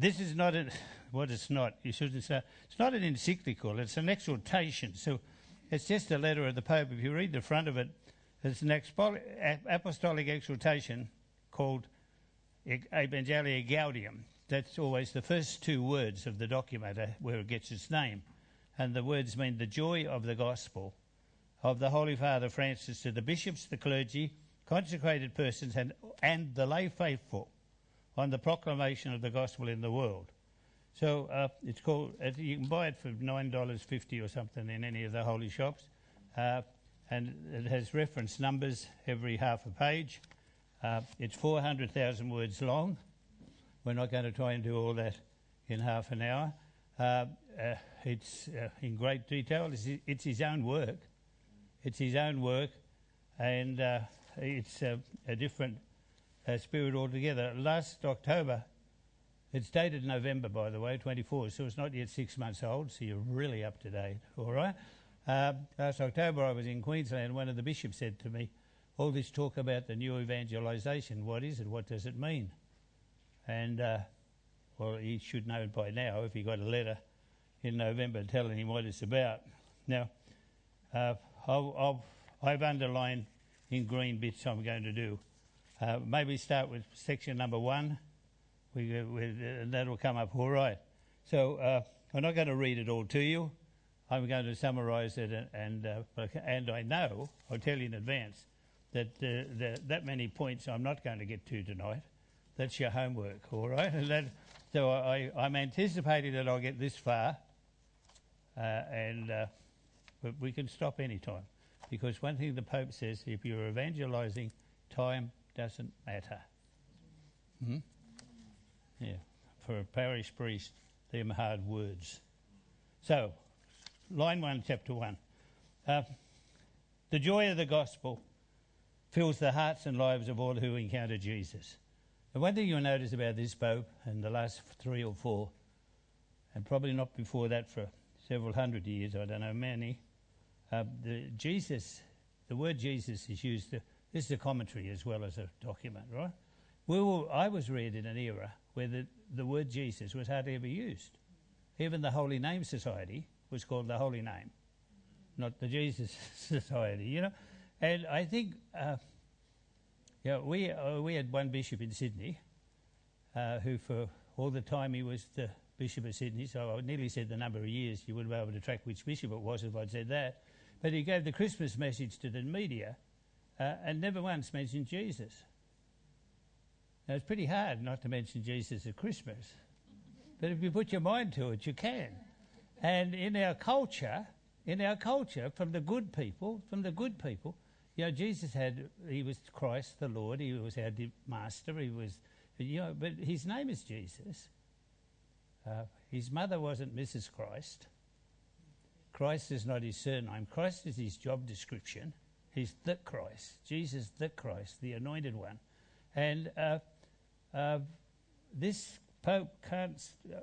this is not a, what it's not. You shouldn't say it's not an encyclical. It's an exhortation. So it's just a letter of the Pope. If you read the front of it, it's an apostolic exhortation called Evangelii Gaudium. That's always the first two words of the document where it gets its name. And the words mean the joy of the gospel of the Holy Father Francis to the bishops, the clergy, consecrated persons, and, and the lay faithful on the proclamation of the gospel in the world. So uh, it's called. You can buy it for nine dollars fifty or something in any of the holy shops, uh, and it has reference numbers every half a page. Uh, it's four hundred thousand words long. We're not going to try and do all that in half an hour. Uh, uh, it's uh, in great detail. It's, it's, his own work. It's his own work, and it's a different spirit altogether. Last October, it's dated November, by the way, 24, so it's not yet six months old, so you're really up to date, all right? Uh, last October, I was in Queensland, and one of the bishops said to me, All this talk about the new evangelisation, what is it? What does it mean? And, uh, well, he should know by now if he got a letter in November telling him what it's about. Now, uh, i have underlined in green bits I'm going to do. Uh, maybe start with section number one we, uh, we, uh, that'll come up all right. So uh, I'm not going to read it all to you. I'm going to summarise it, and and, uh, and, I know I'll tell you in advance that uh, the, that many points I'm not going to get to tonight. That's your homework, all right? That, so I, I'm anticipating that I'll get this far, and but we can stop any time, because one thing the Pope says: if you're evangelising, time doesn't matter. Hmm? Yeah, for a parish priest, them hard words. So, line 1, chapter 1. Uh, the joy of the gospel fills the hearts and lives of all who encounter Jesus. And one thing you'll notice about this Pope and the last three or four, and probably not before that for several hundred years, I don't know, many, uh, the Jesus, the word Jesus is used, to, this is a commentary as well as a document, right? We were, I was read in an era where the, the word Jesus was hardly ever used. Even the Holy Name Society was called the Holy Name, not the Jesus Society, you know. And I think, uh, yeah, we, uh, we had one bishop in Sydney uh, who, for all the time he was the Bishop of Sydney, so I nearly said the number of years, you wouldn't be able to track which bishop it was if I'd said that. But he gave the Christmas message to the media uh, and never once mentioned Jesus. Now, it's pretty hard not to mention Jesus at Christmas, but if you put your mind to it, you can. And in our culture, in our culture, from the good people, from the good people, you know, Jesus had, he was Christ the Lord, he was our master, he was, you know, but his name is Jesus. Uh, his mother wasn't Mrs. Christ. Christ is not his surname. Christ is his job description. He's the Christ. Jesus, the Christ, the anointed one. And uh, uh, this Pope can't. Uh,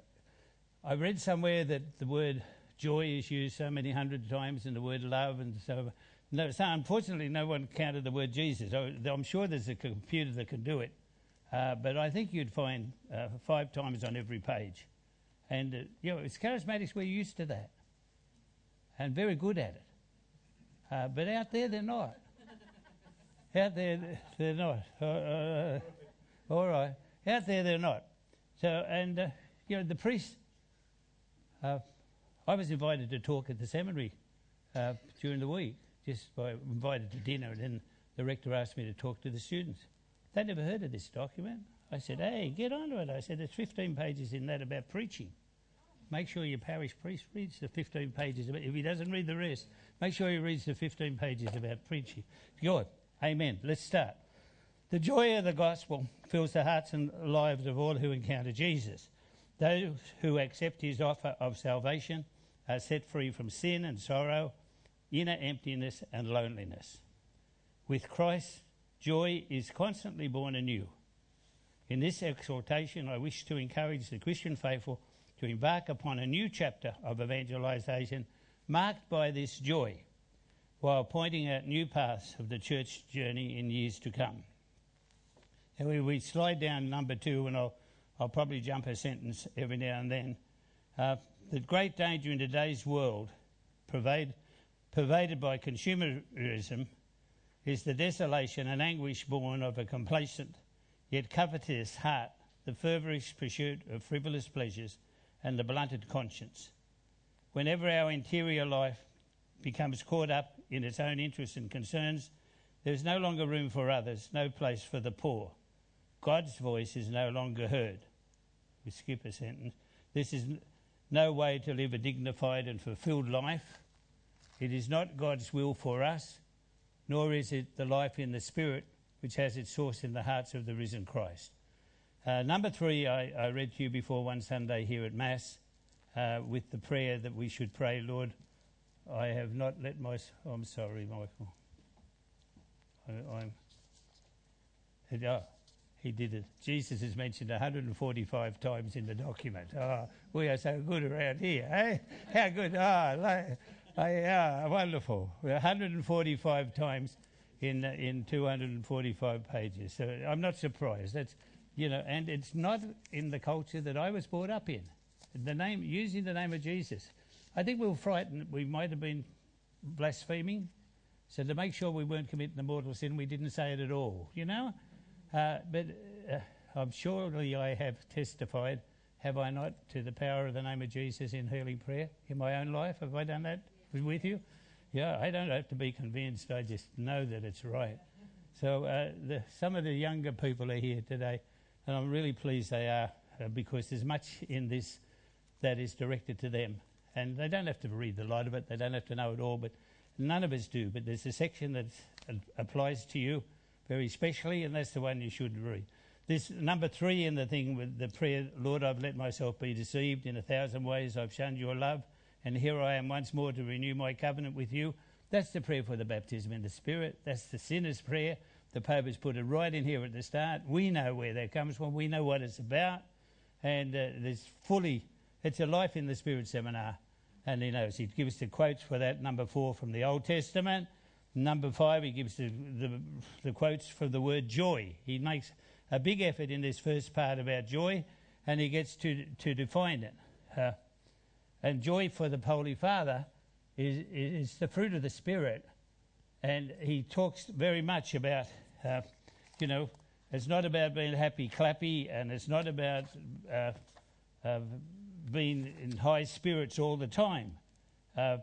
I read somewhere that the word joy is used so many hundred times and the word love and so no, so unfortunately no one counted the word Jesus. I'm sure there's a computer that can do it, uh, but I think you'd find uh, five times on every page. And uh, you know, it's charismatics we're used to that, and very good at it. Uh, but out there they're not. out there they're not. Uh, all right. Out there, they're not. So, and, uh, you know, the priest, uh, I was invited to talk at the seminary uh, during the week, just by invited to dinner, and then the rector asked me to talk to the students. They'd never heard of this document. I said, hey, get onto it. I said, there's 15 pages in that about preaching. Make sure your parish priest reads the 15 pages. About, if he doesn't read the rest, make sure he reads the 15 pages about preaching. Good. Amen. Let's start. The joy of the gospel fills the hearts and lives of all who encounter Jesus. Those who accept his offer of salvation are set free from sin and sorrow, inner emptiness and loneliness. With Christ, joy is constantly born anew. In this exhortation, I wish to encourage the Christian faithful to embark upon a new chapter of evangelization marked by this joy, while pointing out new paths of the church journey in years to come. And we, we slide down number two, and I'll, I'll probably jump a sentence every now and then. Uh, the great danger in today's world, pervade, pervaded by consumerism, is the desolation and anguish born of a complacent yet covetous heart, the feverish pursuit of frivolous pleasures, and the blunted conscience. Whenever our interior life becomes caught up in its own interests and concerns, there is no longer room for others, no place for the poor. God's voice is no longer heard. We skip a sentence. This is no way to live a dignified and fulfilled life. It is not God's will for us, nor is it the life in the Spirit which has its source in the hearts of the risen Christ. Uh, number three, I, I, read to you before one Sunday here at Mass uh, with the prayer that we should pray, Lord, I have not let my. Oh, I'm sorry, Michael. I, am Oh, he did it. Jesus is mentioned 145 times in the document. Oh, we are so good around here, eh? How good? Ah, oh, like, oh, wonderful. 145 times in in 245 pages. So I'm not surprised. That's you know, and it's not in the culture that I was brought up in. The name using the name of Jesus. I think we were frightened. We might have been blaspheming. So to make sure we weren't committing a mortal sin, we didn't say it at all. You know, uh, but uh, I'm surely I have testified. Have I not to the power of the name of Jesus in healing prayer in my own life? Have I done that with you? Yeah, I don't have to be convinced. I just know that it's right. So uh, the, some of the younger people are here today, and I'm really pleased they are uh, because there's much in this that is directed to them. And they don't have to read the lot of it, they don't have to know it all, but none of us do. But there's a section that applies to you very specially, and that's the one you should read. This number three in the thing with the prayer, Lord, I've let myself be deceived in a thousand ways. I've shown your love and here I am once more to renew my covenant with you. That's the prayer for the baptism in the Spirit. That's the sinner's prayer. The Pope has put it right in here at the start. We know where that comes from. We know what it's about. And uh, there's fully, it's a life in the Spirit seminar. And he knows. He gives the quotes for that, number four from the Old Testament. Number five, he gives the, the, the quotes for the word joy. He makes a big effort in this first part about joy, and he gets to, to define it. Uh, and joy for the Holy Father is, is the fruit of the Spirit. And he talks very much about, uh, you know, it's not about being happy clappy and it's not about uh, uh, being in high spirits all the time. Uh,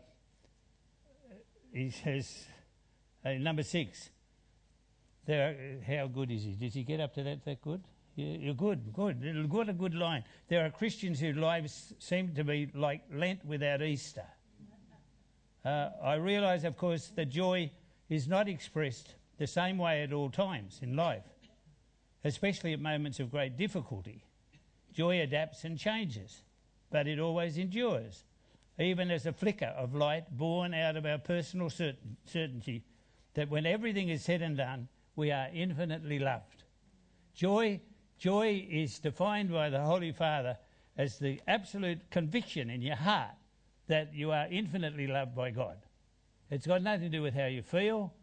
he says, uh, number six, there, how good is he? Did he get up to that that good? You're good, good. Good, a good line. There are Christians whose lives seem to be like Lent without Easter. Uh, I realise, of course, the joy is not expressed the same way at all times in life, especially at moments of great difficulty. Joy adapts and changes, but it always endures, even as a flicker of light born out of our personal certain, certainty that when everything is said and done, we are infinitely loved. Joy Joy is defined by the Holy Father as the absolute conviction in your heart that you are infinitely loved by God. It's got nothing to do with how you feel.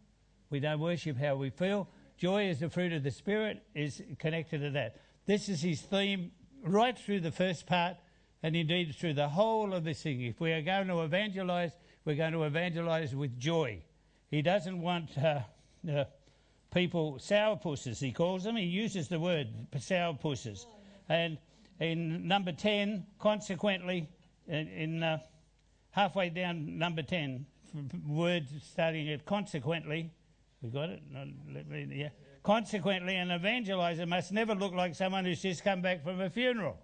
We don't worship how we feel. Joy is the fruit of the Spirit, is connected to that. This is his theme right through the first part and indeed through the whole of this thing. If we are going to evangelize, we're going to evangelize with joy. He doesn't want uh, uh, people sourpusses, he calls them. He uses the word sourpusses. And in number 10, consequently, in, in uh, halfway down number 10, word starting at consequently, we got it? No, me, yeah. Consequently, an evangelizer must never look like someone who's just come back from a funeral.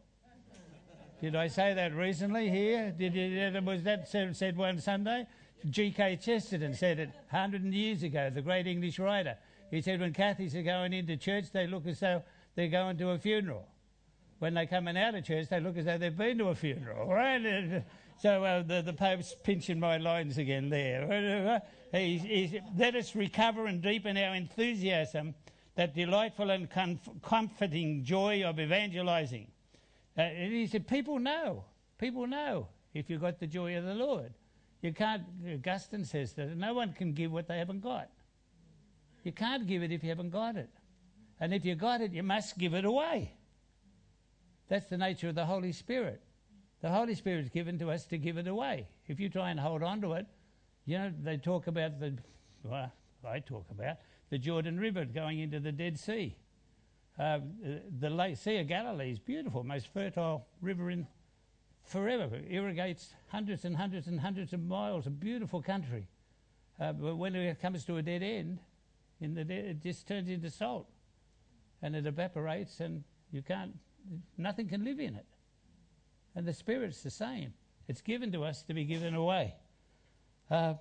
Did I say that recently here? Did you, was that said, said one Sunday? G.K. Chesterton said it 100 years ago, the great English writer. He said when Catholics are going into church, they look as though they're going to a funeral. When they're coming out of church, they look as though they've been to a funeral, right? So uh, the, the Pope's pinching my lines again there. He's, he's, let us recover and deepen our enthusiasm, that delightful and comf- comforting joy of evangelizing. Uh, he said, people know. People know if you've got the joy of the Lord. You can't, Augustine says that no one can give what they haven't got. You can't give it if you haven't got it. And if you've got it, you must give it away. That's the nature of the Holy Spirit. The Holy Spirit is given to us to give it away. If you try and hold on to it, you know, they talk about the, well, I talk about the Jordan River going into the Dead Sea. Uh, the lake, Sea of Galilee is beautiful, most fertile river in forever. It irrigates hundreds and hundreds and hundreds of miles, a beautiful country. Uh, but when it comes to a dead end, the it just turns into salt, and it evaporates, and you can't, nothing can live in it. And the Spirit's the same. It's given to us to be given away. Uh,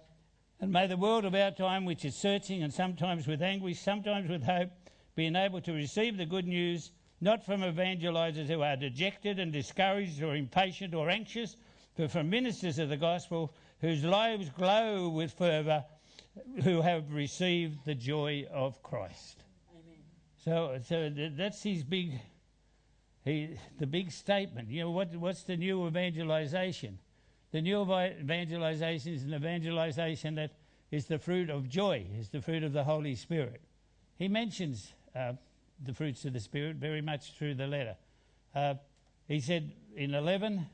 and may the world of our time, which is searching and sometimes with anguish, sometimes with hope, be enabled to receive the good news not from evangelizers who are dejected and discouraged or impatient or anxious, but from ministers of the gospel whose lives glow with fervour, who have received the joy of Christ. Amen. So, so that's his big, he, the big statement. You know, what, what's the new evangelization? The new evangelization is an evangelization that is the fruit of joy, is the fruit of the Holy Spirit. He mentions uh, the fruits of the Spirit very much through the letter. Uh, he said in 11,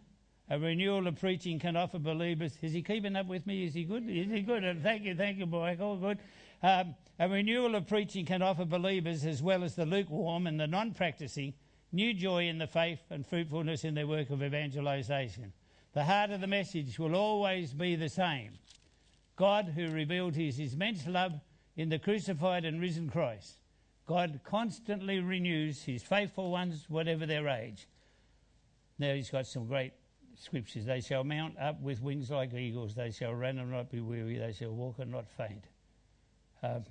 a renewal of preaching can offer believers. Is he keeping up with me? Is he good? Is he good? Uh, thank you, thank you, boy. All good. Um, a renewal of preaching can offer believers, as well as the lukewarm and the non practicing, new joy in the faith and fruitfulness in their work of evangelization. The heart of the message will always be the same God, who revealed his immense love in the crucified and risen Christ, God constantly renews his faithful ones, whatever their age. Now he's got some great scriptures. They shall mount up with wings like eagles. They shall run and not be weary. They shall walk and not faint. Um,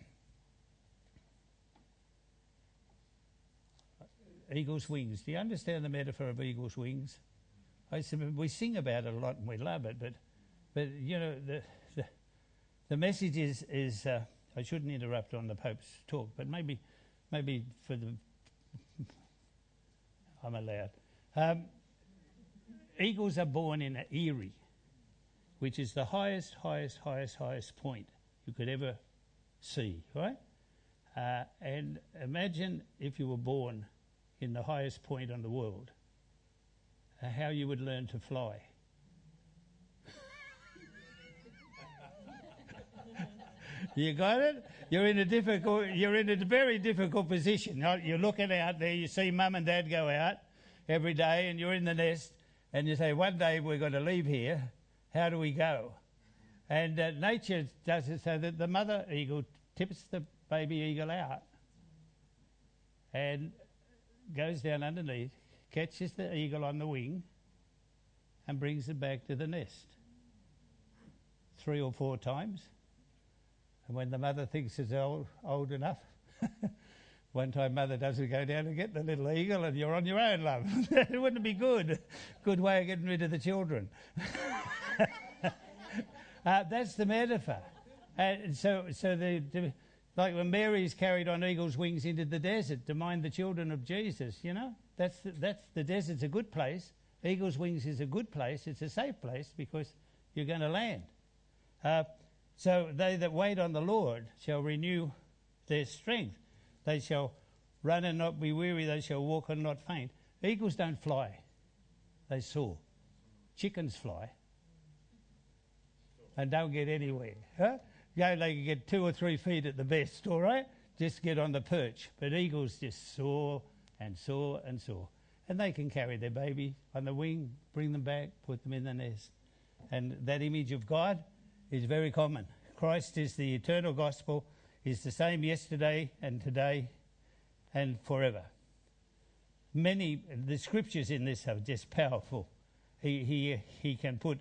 eagle's wings. Do you understand the metaphor of eagle's wings? I, said, we sing about it a lot and we love it, but, but you know, the, the, the message is, is uh, I shouldn't interrupt on the Pope's talk, but maybe maybe for the. I'm allowed. Um, eagles are born in Eyrie, which is the highest, highest, highest, highest point you could ever see, right? Uh, and imagine if you were born in the highest point on the world, uh, how you would learn to fly. you got it? You're in a difficult, you're in a very difficult position. You're looking out there, you see mum and dad go out every day, and you're in the nest, and you say, one day we're going to leave here. How do we go? And uh, nature does it so that the mother eagle tips the baby eagle out and goes down underneath, catches the eagle on the wing, and brings it back to the nest three or four times. And when the mother thinks it's old, old enough, one time mother doesn't go down and get the little eagle and you're on your own, love. it wouldn't be good. Good way of getting rid of the children. uh, that's the metaphor. And so, so the, the, like when Mary's carried on eagle's wings into the desert to mind the children of Jesus, you know, that's the, that's the desert's a good place. Eagle's wings is a good place. It's a safe place because you're going to land. Uh, so they that wait on the Lord shall renew their strength. They shall run and not be weary. They shall walk and not faint. Eagles don't fly, they soar. Chickens fly and don't get anywhere. Huh? Yeah, they can get two or three feet at the best, all right? Just get on the perch. But eagles just soar and soar and soar. And they can carry their baby on the wing, bring them back, put them in the nest. And that image of God is very common. Christ is the eternal gospel, is the same yesterday and today and forever. Many, the scriptures in this are just powerful. He, he, he can put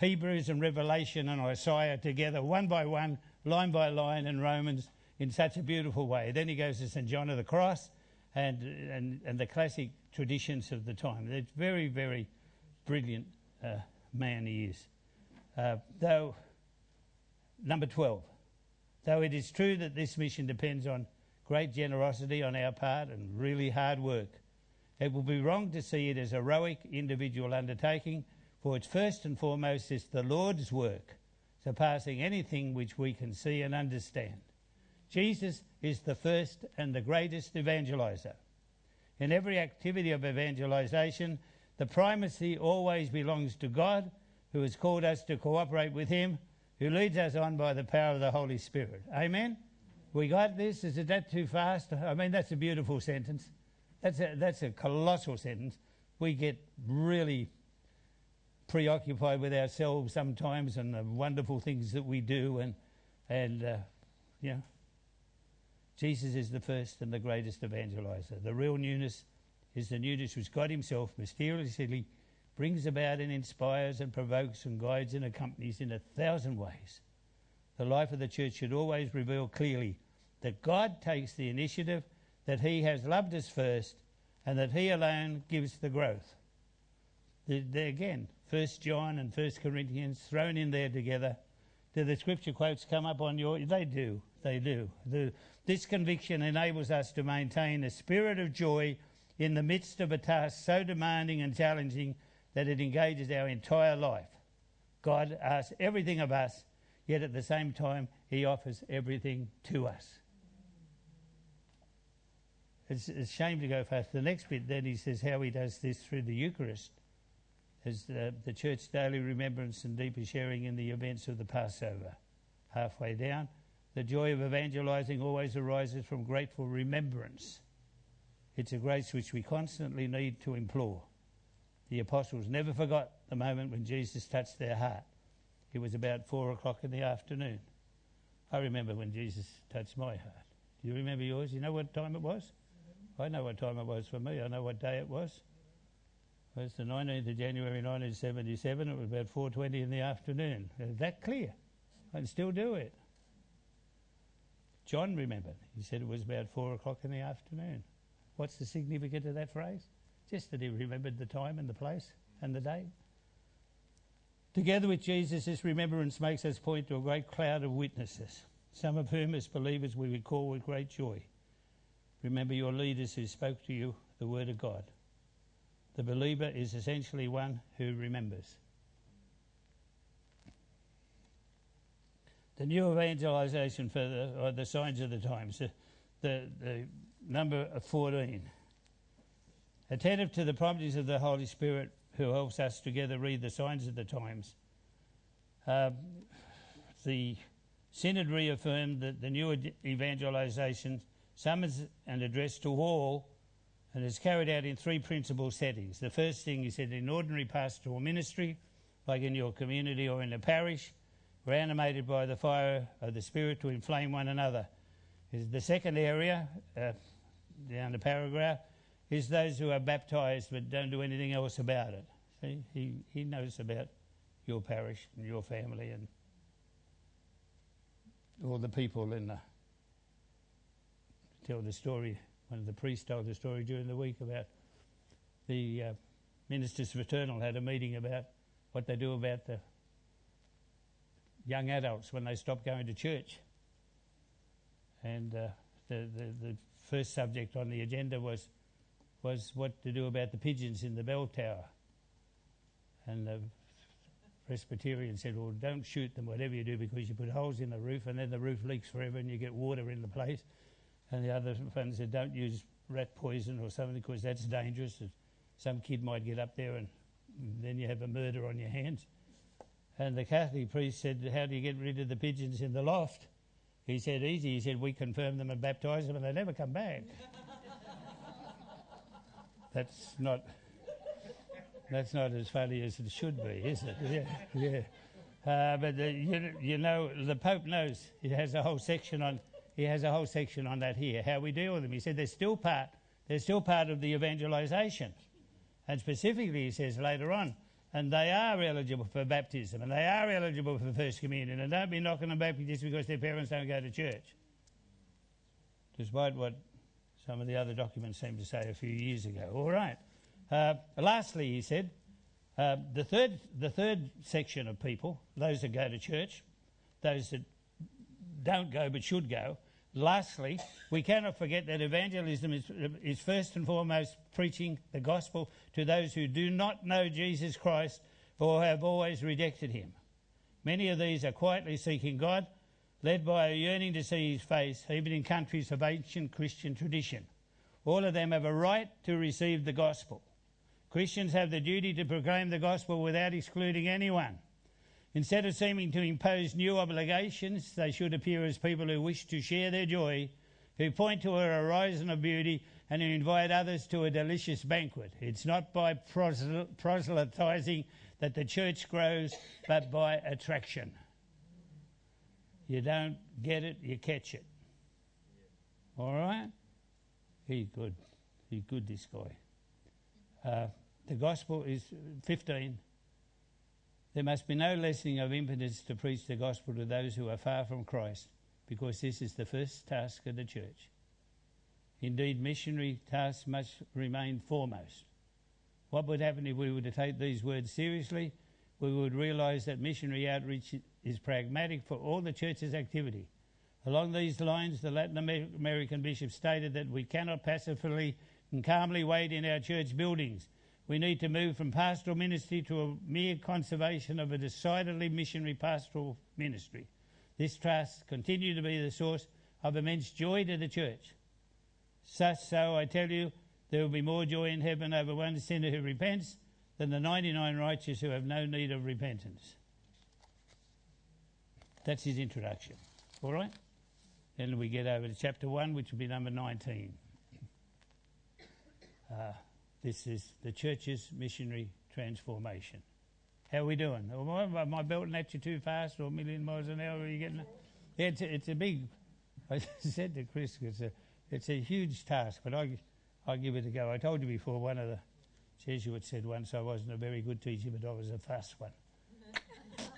Hebrews and Revelation and Isaiah together one by one, line by line, and Romans in such a beautiful way. Then he goes to St. John of the Cross and, and, and the classic traditions of the time. It's very, very brilliant uh, man he is. Uh, though Number 12. Though it is true that this mission depends on great generosity on our part and really hard work, it will be wrong to see it as a heroic individual undertaking, for it's first and foremost is the Lord's work, surpassing anything which we can see and understand. Jesus is the first and the greatest evangelizer. In every activity of evangelization, the primacy always belongs to God, who has called us to cooperate with Him, who leads us on by the power of the Holy Spirit. Amen? We got this? Is it that too fast? I mean, that's a beautiful sentence. That's a, that's a colossal sentence. We get really preoccupied with ourselves sometimes and the wonderful things that we do, and, and uh, know, Jesus is the first and the greatest evangelizer. The real newness is the newness which God Himself mysteriously brings about and inspires and provokes and guides and accompanies in a thousand ways. The life of the church should always reveal clearly that God takes the initiative, that He has loved us first, and that He alone gives the growth. The, the, again, First John and First Corinthians thrown in there together. Do the scripture quotes come up on your? They do. They do. The, this conviction enables us to maintain a spirit of joy in the midst of a task so demanding and challenging that it engages our entire life. God asks everything of us, yet at the same time, He offers everything to us. It's, it's a shame to go fast. The next bit, then, he says how he does this through the Eucharist as the, the church daily remembrance and deeper sharing in the events of the Passover. Halfway down, the joy of evangelizing always arises from grateful remembrance. It's a grace which we constantly need to implore. The apostles never forgot the moment when Jesus touched their heart. It was about four o'clock in the afternoon. I remember when Jesus touched my heart. Do you remember yours? You know what time it was? I know what time it was for me. I know what day it was. It was the 19th of January 1977. It was about 4.20 in the afternoon. that clear. I can still do it. John remembered. He said it was about 4 o'clock in the afternoon. What's the significance of that phrase? Just that he remembered the time and the place and the date. Together with Jesus, this remembrance makes us point to a great cloud of witnesses, some of whom, as believers, we recall with great joy. Remember your leaders who spoke to you the Word of God. The believer is essentially one who remembers. The new evangelization for the, the signs of the times, the, the, the number 14. Attentive to the promptings of the Holy Spirit who helps us together read the signs of the times. Uh, the Synod reaffirmed that the new evangelization summons and address to all and is carried out in three principal settings. The first thing is that in ordinary pastoral ministry, like in your community or in a parish. We're animated by the fire of the Spirit to inflame one another. The second area, uh, down the paragraph, is those who are baptised but don't do anything else about it. See, he, he knows about your parish and your family and all the people in the tell the story. One of the priests told the story during the week about the uh, ministers fraternal had a meeting about what they do about the young adults when they stop going to church. And uh, the, the, the first subject on the agenda was was what to do about the pigeons in the bell tower. And the Presbyterian said, Well, don't shoot them, whatever you do, because you put holes in the roof and then the roof leaks forever and you get water in the place. And the other friend said, don't use rat poison or something because that's dangerous. Some kid might get up there and then you have a murder on your hands. And the Catholic priest said, How do you get rid of the pigeons in the loft? He said, Easy. He said, We confirm them and baptise them and they never come back. that's not. That's not as funny as it should be, is it? Yeah, yeah. Uh, but the, you, you know, the Pope knows. He has a whole section on he has a whole section on that here, how we deal with them. He said they're still part, they're still part of the evangelisation. And specifically, he says later on, and they are eligible for baptism, and they are eligible for First Communion, and don't be knocking them back just because their parents don't go to church. Despite what some of the other documents seem to say a few years ago. All right. Uh, lastly, he said, uh, the, third, the third section of people, those that go to church, those that don't go but should go, Lastly, we cannot forget that evangelism is, is first and foremost preaching the gospel to those who do not know Jesus Christ or have always rejected him. Many of these are quietly seeking God, led by a yearning to see his face, even in countries of ancient Christian tradition. All of them have a right to receive the gospel. Christians have the duty to proclaim the gospel without excluding anyone. Instead of seeming to impose new obligations, they should appear as people who wish to share their joy, who point to a horizon of beauty, and who invite others to a delicious banquet. It's not by proselytizing that the church grows, but by attraction. You don't get it, you catch it. All right? He's good. He's good, this guy. Uh, the gospel is 15. There must be no lessening of impetus to preach the gospel to those who are far from Christ, because this is the first task of the church. Indeed, missionary tasks must remain foremost. What would happen if we were to take these words seriously? We would realise that missionary outreach is pragmatic for all the church's activity. Along these lines, the Latin American bishop stated that we cannot passively and calmly wait in our church buildings. We need to move from pastoral ministry to a mere conservation of a decidedly missionary pastoral ministry. This trust continue to be the source of immense joy to the church. Such so, I tell you, there will be more joy in heaven over one sinner who repents than the 99 righteous who have no need of repentance. That's his introduction. All right? Then we get over to chapter 1, which will be number 19. Uh, this is the church's missionary transformation. How are we doing? Am I belting at you too fast or a million miles an hour? Are you getting? Yeah, it's a, it's a big. I said to Chris, it's a it's a huge task, but I I give it a go. I told you before. One of the Jesuits said once I wasn't a very good teacher, but I was a fast one.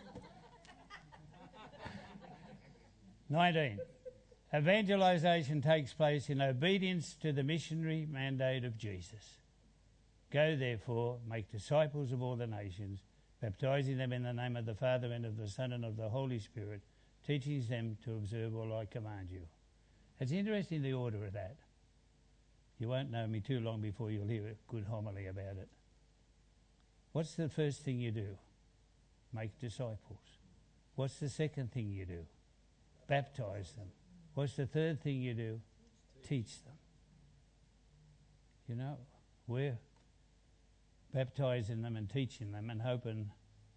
19. Evangelization takes place in obedience to the missionary mandate of Jesus. Go, therefore, make disciples of all the nations, baptizing them in the name of the Father and of the Son and of the Holy Spirit, teaching them to observe all I command you. It's interesting the order of that. You won't know me too long before you'll hear a good homily about it. What's the first thing you do? Make disciples. What's the second thing you do? Baptize them. What's the third thing you do? Teach them. You know, we're baptizing them and teaching them and hoping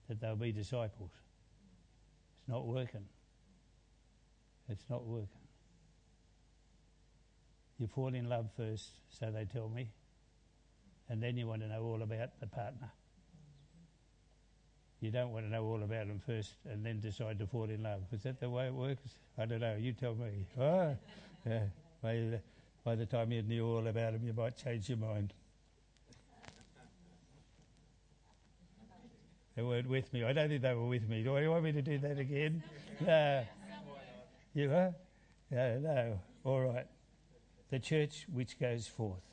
that they'll be disciples. It's not working. It's not working. You fall in love first, so they tell me, and then you want to know all about the partner. You don't want to know all about them first and then decide to fall in love. Is that the way it works? I don't know. You tell me. Oh, yeah. By the, by the time you knew all about them, you might change your mind. They weren't with me. I don't think they were with me. Do you want me to do that again? No. You are? No, no. All right. The church which goes forth.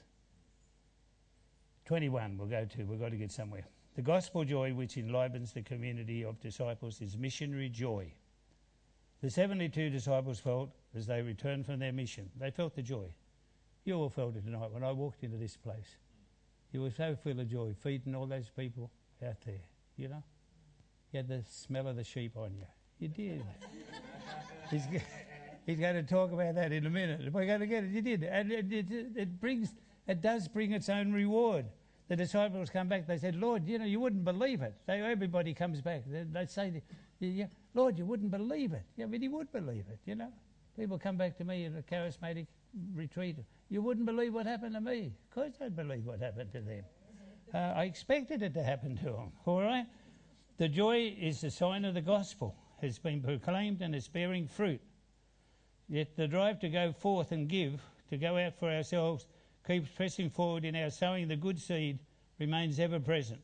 21 we'll go to. We've got to get somewhere. The gospel joy which enlivens the community of disciples is missionary joy. The 72 disciples felt as they returned from their mission, they felt the joy. You all felt it tonight when I walked into this place. You were so full of joy, feeding all those people out there, you know? You had the smell of the sheep on you. You did. he's, he's going to talk about that in a minute. We're going to get it. You did. And it, it, it brings, it does bring its own reward the disciples come back. They said, Lord, you know, you wouldn't believe it. They, everybody comes back. They, they say, Lord, you wouldn't believe it. Yeah, but he would believe it, you know. People come back to me at a charismatic retreat. You wouldn't believe what happened to me. Of course I'd believe what happened to them. Uh, I expected it to happen to him. all right? The joy is the sign of the gospel. It's been proclaimed and it's bearing fruit. Yet the drive to go forth and give, to go out for ourselves, keeps pressing forward in our sowing the good seed remains ever present.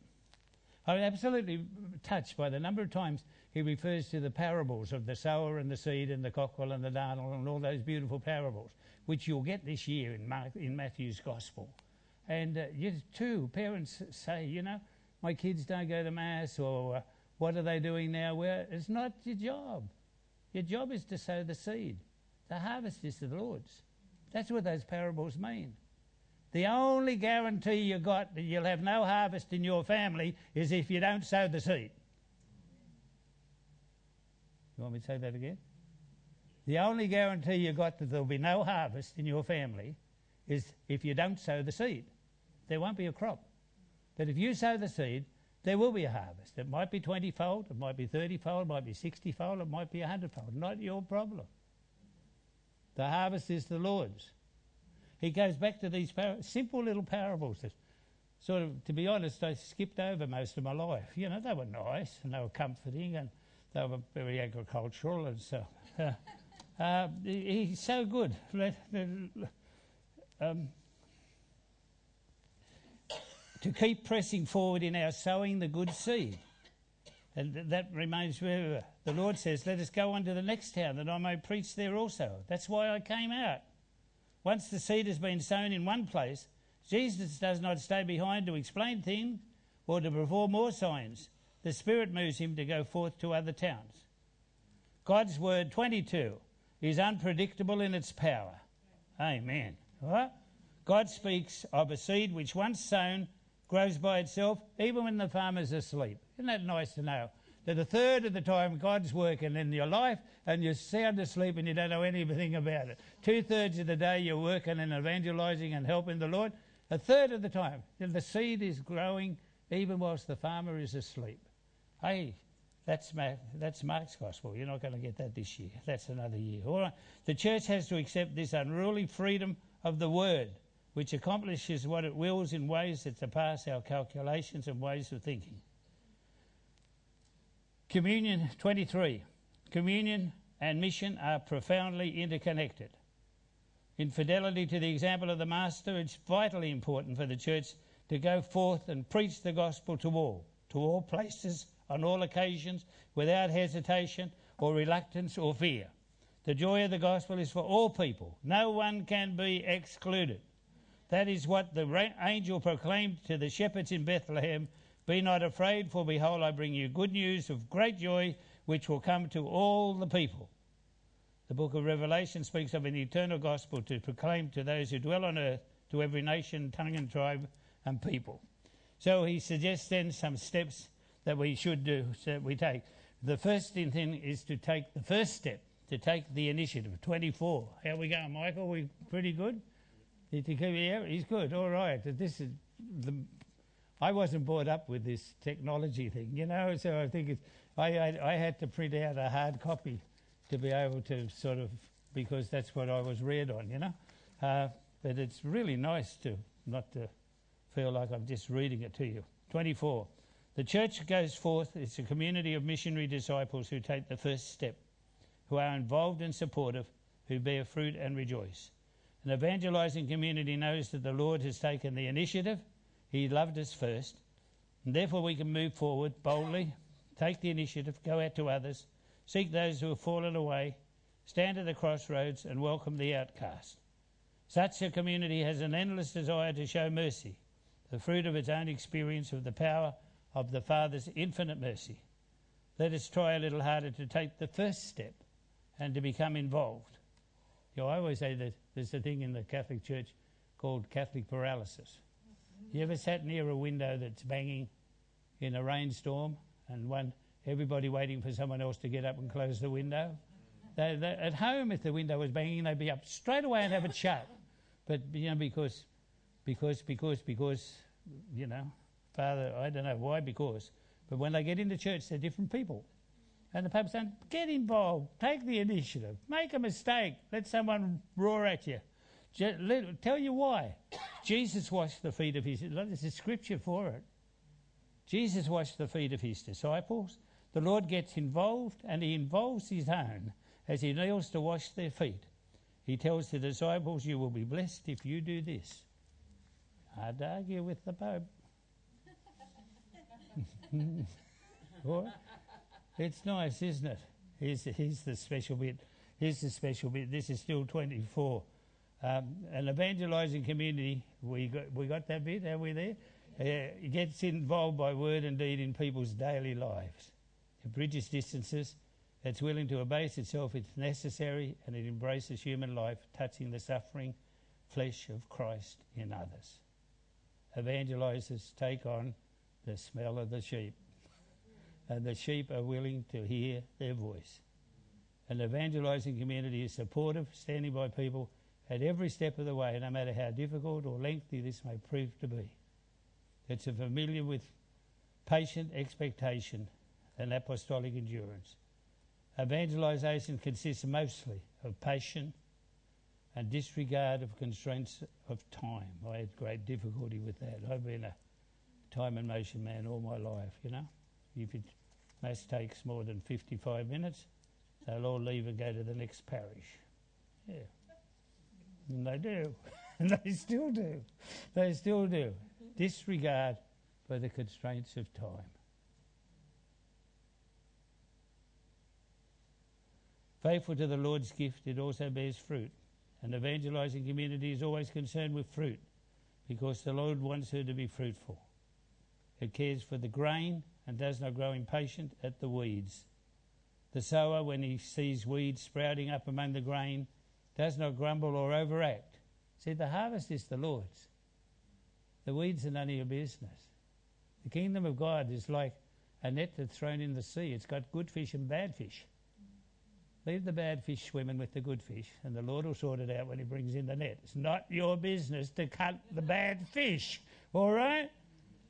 I'm absolutely touched by the number of times he refers to the parables of the sower and the seed and the cockerel and the darnel and all those beautiful parables, which you'll get this year in, Mark, in Matthew's Gospel. And uh, you too, parents say, you know, my kids don't go to Mass or uh, what are they doing now? Well, it's not your job. Your job is to sow the seed. The harvest is the Lord's. That's what those parables mean. The only guarantee you got that you'll have no harvest in your family is if you don't sow the seed. You want me to say that again? The only guarantee you got that there'll be no harvest in your family is if you don't sow the seed, there won't be a crop. But if you sow the seed, there will be a harvest. It might be 20 fold, it might be 30 fold, it might be 60 fold, it might be 100 fold. Not your problem. The harvest is the Lord's. He goes back to these par- simple little parables that sort of, to be honest, I skipped over most of my life. You know, they were nice and they were comforting and they were very agricultural and so. Uh, uh, he's so good. Um, to keep pressing forward in our sowing the good seed. And that remains where the Lord says, Let us go on to the next town that I may preach there also. That's why I came out. Once the seed has been sown in one place, Jesus does not stay behind to explain things or to perform more signs. The Spirit moves him to go forth to other towns. God's word 22 is unpredictable in its power. Amen. God speaks of a seed which once sown grows by itself even when the farmer's asleep. Isn't that nice to know? That a third of the time God's working in your life and you're sound asleep and you don't know anything about it. Two thirds of the day you're working and evangelizing and helping the Lord. A third of the time the seed is growing even whilst the farmer is asleep. Hey, that's, that's Mark's gospel. You're not going to get that this year. That's another year. All right. The church has to accept this unruly freedom of the word, which accomplishes what it wills in ways that surpass our calculations and ways of thinking. Communion 23. Communion and mission are profoundly interconnected. In fidelity to the example of the Master, it's vitally important for the church to go forth and preach the gospel to all, to all places on all occasions without hesitation or reluctance or fear. The joy of the gospel is for all people. No one can be excluded. That is what the angel proclaimed to the shepherds in Bethlehem Be not afraid, for behold, I bring you good news of great joy, which will come to all the people. The book of Revelation speaks of an eternal gospel to proclaim to those who dwell on earth, to every nation, tongue, and tribe and people. So he suggests then some steps that we should do, that we take. The first thing is to take the first step, to take the initiative. 24. How are we going, Michael? We pretty good? He keep yeah, He's good. All right. This is the. I wasn't brought up with this technology thing, you know, so I think it's. I, I, I had to print out a hard copy to be able to sort of because that's what I was reared on, you know. Uh, but it's really nice to not to feel like I'm just reading it to you. 24. The church goes forth, it's a community of missionary disciples who take the first step, who are involved and supportive, who bear fruit and rejoice. An evangelizing community knows that the Lord has taken the initiative, He loved us first, and therefore we can move forward boldly, take the initiative, go out to others, seek those who have fallen away, stand at the crossroads, and welcome the outcast. Such a community has an endless desire to show mercy, the fruit of its own experience of the power of the Father's infinite mercy. Let us try a little harder to take the first step and to become involved. You know, I always say that there's a thing in the Catholic Church called Catholic paralysis. You ever sat near a window that's banging in a rainstorm and one everybody waiting for someone else to get up and close the window? They, they, at home, if the window was banging, they'd be up straight away and have it shut. But you know, because, because, because, because, you know, Father, I don't know why, because. But when they get into church, they're different people. And the Pope's saying, get involved, take the initiative, make a mistake, let someone roar at you. let, tell you why. Jesus washed the feet of his, disciples. there's a scripture for it. Jesus washed the feet of his disciples. The Lord gets involved and he involves his own as he kneels to wash their feet. He tells the disciples, You will be blessed if you do this. I'd argue with the Pope. it's nice, isn't it? Here's, here's the special bit. Here's the special bit. This is still 24. Um, an evangelising community, we got, we got that bit, are we there? Uh, gets involved by word and deed in people's daily lives. It bridges distances. It's willing to abase itself if necessary, and it embraces human life, touching the suffering flesh of Christ in others. Evangelisers take on the smell of the sheep. And the sheep are willing to hear their voice. An evangelizing community is supportive, standing by people at every step of the way, no matter how difficult or lengthy this may prove to be. It's a familiar with patient expectation and apostolic endurance. Evangelization consists mostly of patience and disregard of constraints of time. I had great difficulty with that. I've been a time and motion man all my life, you know. If it most takes more than 55 minutes, they'll all leave and go to the next parish. Yeah. And they do. and they still do. They still do. Disregard for the constraints of time. Faithful to the Lord's gift, it also bears fruit. An evangelizing community is always concerned with fruit because the Lord wants her to be fruitful. It cares for the grain and does not grow impatient at the weeds. The sower, when he sees weeds sprouting up among the grain, does not grumble or overact. See, the harvest is the Lord's. The weeds are none of your business. The kingdom of God is like a net that's thrown in the sea. It's got good fish and bad fish. Leave the bad fish swimming with the good fish, and the Lord will sort it out when He brings in the net. It's not your business to cut the bad fish, all right?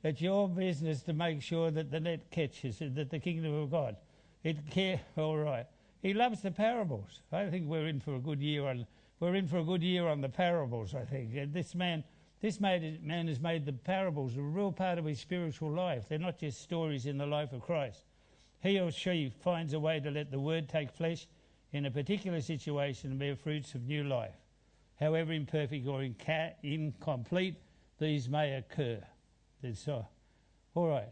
It's your business to make sure that the net catches, that the kingdom of God. It care, all right. He loves the parables. I think we're in for a good year on. We're in for a good year on the parables. I think this man, this man has made the parables a real part of his spiritual life. They're not just stories in the life of Christ. He or she finds a way to let the word take flesh in a particular situation and bear fruits of new life. However imperfect or inca- incomplete these may occur. So, all right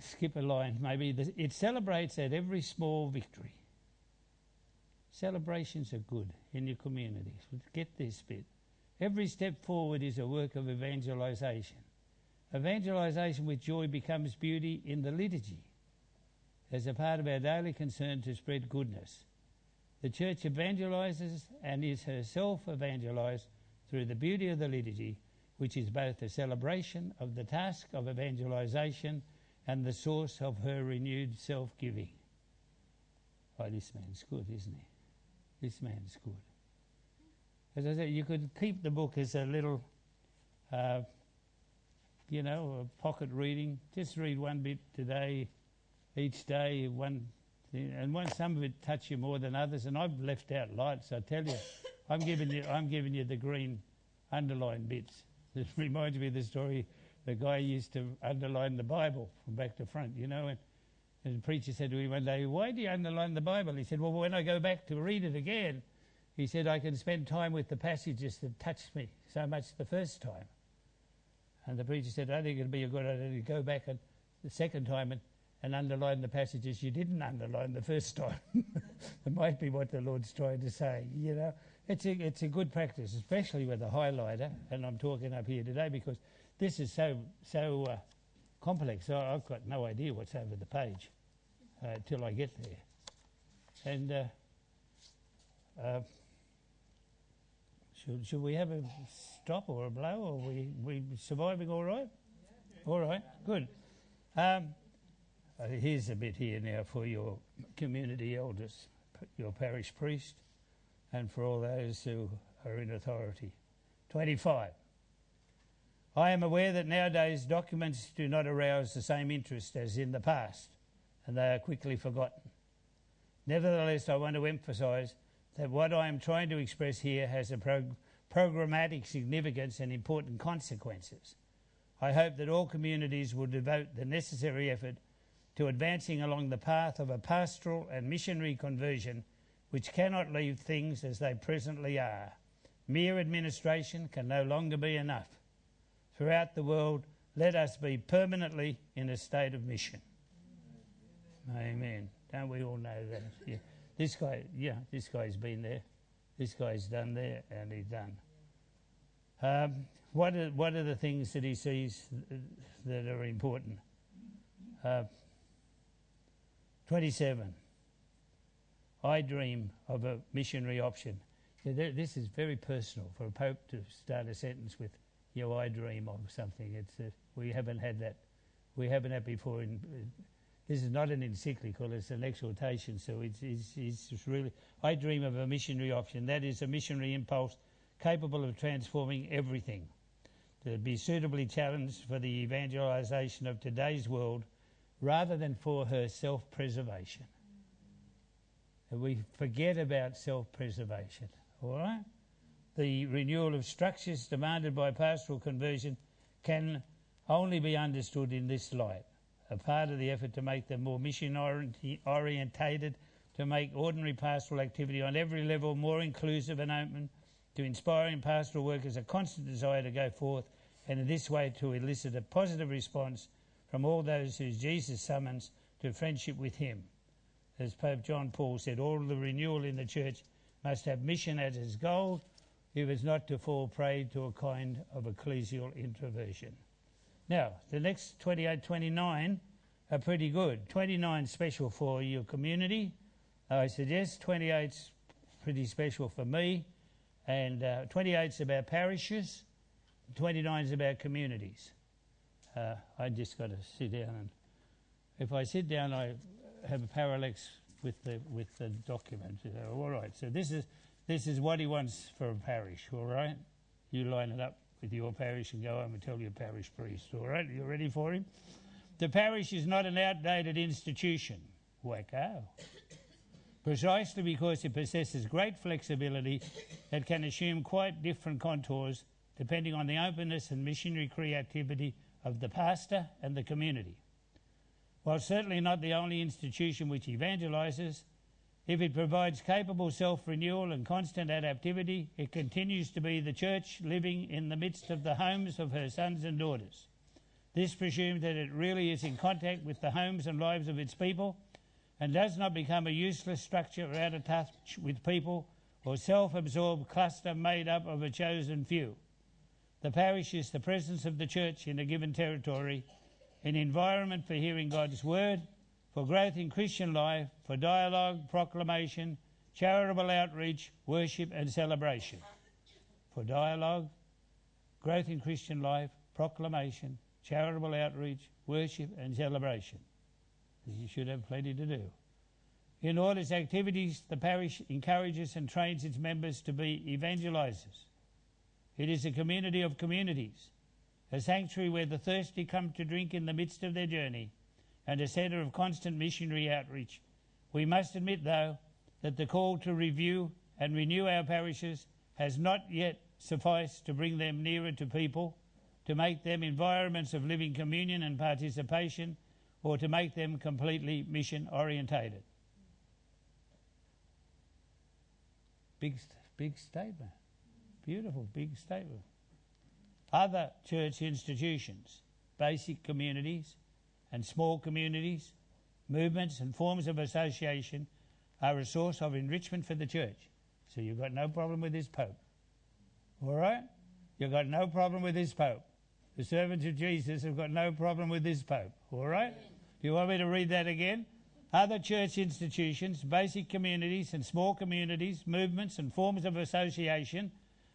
skip a line, maybe. It celebrates at every small victory. Celebrations are good in your communities. Get this bit. Every step forward is a work of evangelization. Evangelization with joy becomes beauty in the liturgy as a part of our daily concern to spread goodness. The church evangelizes and is herself evangelized through the beauty of the liturgy, which is both a celebration of the task of evangelization and the source of her renewed self giving. Oh, this man's good, isn't he? This man's good. As I said, you could keep the book as a little, uh, you know, a pocket reading. Just read one bit today, each day, one, and one, some of it touch you more than others. And I've left out lights. I tell you, I'm giving you, I'm giving you the green underlined bits. It reminds me of the story the guy used to underline the Bible from back to front, you know. And, and the preacher said to him one day, Why do you underline the Bible? He said, Well, when I go back to read it again, he said, I can spend time with the passages that touched me so much the first time. And the preacher said, I think it'd be a good idea to go back and the second time and, and underline the passages you didn't underline the first time. it might be what the Lord's trying to say, you know. It's a, it's a good practice, especially with a highlighter, and I'm talking up here today because this is so so uh, complex. I, have got no idea what's over the page uh, till I get there. And uh, uh, should should we have a stop or a blow? Or are we we surviving all right? All right, good. Um, uh, here's a bit here now for your community elders, your parish priest, and for all those who are in authority. Twenty-five. I am aware that nowadays documents do not arouse the same interest as in the past, and they are quickly forgotten. Nevertheless, I want to emphasise that what I am trying to express here has a prog- programmatic significance and important consequences. I hope that all communities will devote the necessary effort to advancing along the path of a pastoral and missionary conversion which cannot leave things as they presently are. Mere administration can no longer be enough throughout the world, let us be permanently in a state of mission. Amen. Don't we all know that? Yeah. This guy, yeah, this guy's been there. This guy's done there, and he's done. Um, what are what are the things that he sees that are important? Uh, Twenty-seven. I dream of a missionary option. This is very personal for a pope to start a sentence with you know, I dream of something. It's uh, we haven't had that. We haven't had before in this is not an encyclical, it's an exhortation. So it's, it's, it's really, I dream of a missionary option. That is a missionary impulse capable of transforming everything. To be suitably challenged for the evangelization of today's world rather than for her self preservation. We forget about self preservation, all right? The renewal of structures demanded by pastoral conversion can only be understood in this light a part of the effort to make them more mission orientated, to make ordinary pastoral activity on every level more inclusive and open, to inspiring pastoral workers a constant desire to go forth, and in this way to elicit a positive response from all those whose Jesus summons to friendship with Him. As Pope John Paul said, all the renewal in the church must have mission as its goal if it's not to fall prey to a kind of ecclesial introversion. Now, the next 28, 29 are pretty good. 29 special for your community. I suggest 28's pretty special for me. And uh, 28's about parishes. 29's about communities. Uh, I just got to sit down and if I sit down, I have a parallax with the with the document. all right. So this is this is what he wants for a parish. All right. You line it up with your parish and go home and tell your parish priest. All right, you ready for him? The parish is not an outdated institution. Wacko. Precisely because it possesses great flexibility that can assume quite different contours depending on the openness and missionary creativity of the pastor and the community. While certainly not the only institution which evangelises, if it provides capable self renewal and constant adaptivity, it continues to be the church living in the midst of the homes of her sons and daughters. This presumes that it really is in contact with the homes and lives of its people and does not become a useless structure out of touch with people or self absorbed cluster made up of a chosen few. The parish is the presence of the church in a given territory, an environment for hearing God's word for growth in Christian life, for dialogue, proclamation, charitable outreach, worship, and celebration. For dialogue, growth in Christian life, proclamation, charitable outreach, worship, and celebration. You should have plenty to do. In all its activities, the parish encourages and trains its members to be evangelizers. It is a community of communities, a sanctuary where the thirsty come to drink in the midst of their journey and a centre of constant missionary outreach. We must admit, though, that the call to review and renew our parishes has not yet sufficed to bring them nearer to people, to make them environments of living communion and participation, or to make them completely mission orientated. Big, big statement. Beautiful, big statement. Other church institutions, basic communities, and small communities, movements, and forms of association are a source of enrichment for the church. So you've got no problem with this Pope. All right? You've got no problem with this Pope. The servants of Jesus have got no problem with this Pope. All right? Do you want me to read that again? Other church institutions, basic communities, and small communities, movements, and forms of association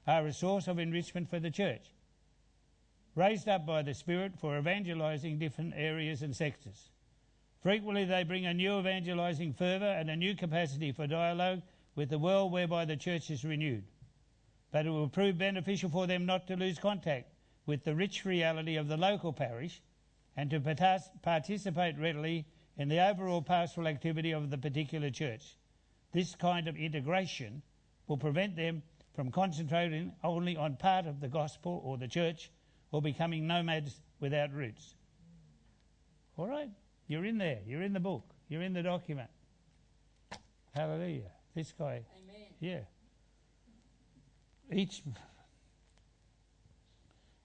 are a source of enrichment for the church raised up by the Spirit for evangelizing different areas and sectors. Frequently, they bring a new evangelizing fervour and a new capacity for dialogue with the world whereby the church is renewed. But it will prove beneficial for them not to lose contact with the rich reality of the local parish and to participate readily in the overall pastoral activity of the particular church. This kind of integration will prevent them from concentrating only on part of the gospel or the church or becoming nomads without roots. All right? You're in there. You're in the book. You're in the document. Hallelujah. This guy. Amen. Yeah. Each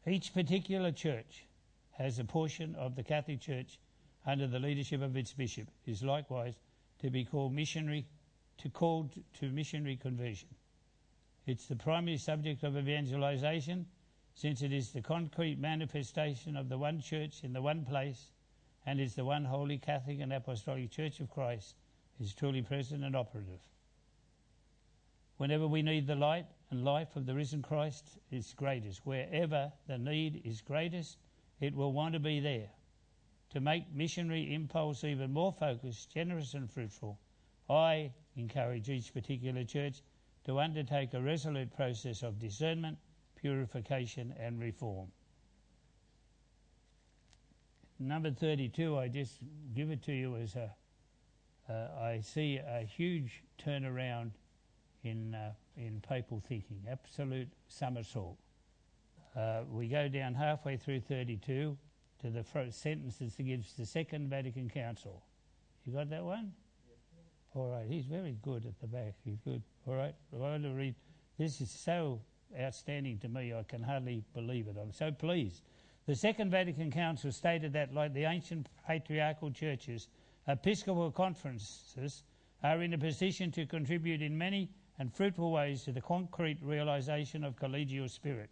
each particular church has a portion of the Catholic Church under the leadership of its bishop is likewise to be called missionary to called to missionary conversion. It's the primary subject of evangelization since it is the concrete manifestation of the one church in the one place and is the one holy Catholic and Apostolic Church of Christ is truly present and operative. Whenever we need the light and life of the risen Christ is greatest, wherever the need is greatest, it will want to be there. to make missionary impulse even more focused, generous, and fruitful, I encourage each particular church to undertake a resolute process of discernment, purification, and reform. Number 32, I just give it to you as a. Uh, I see a huge turnaround in, uh, in papal thinking, absolute somersault. Uh, we go down halfway through 32 to the first sentence that gives the Second Vatican Council. You got that one? All right, he's very good at the back. He's good. All right, I want to read. This is so outstanding to me, I can hardly believe it. I'm so pleased. The Second Vatican Council stated that, like the ancient patriarchal churches, episcopal conferences are in a position to contribute in many and fruitful ways to the concrete realization of collegial spirit.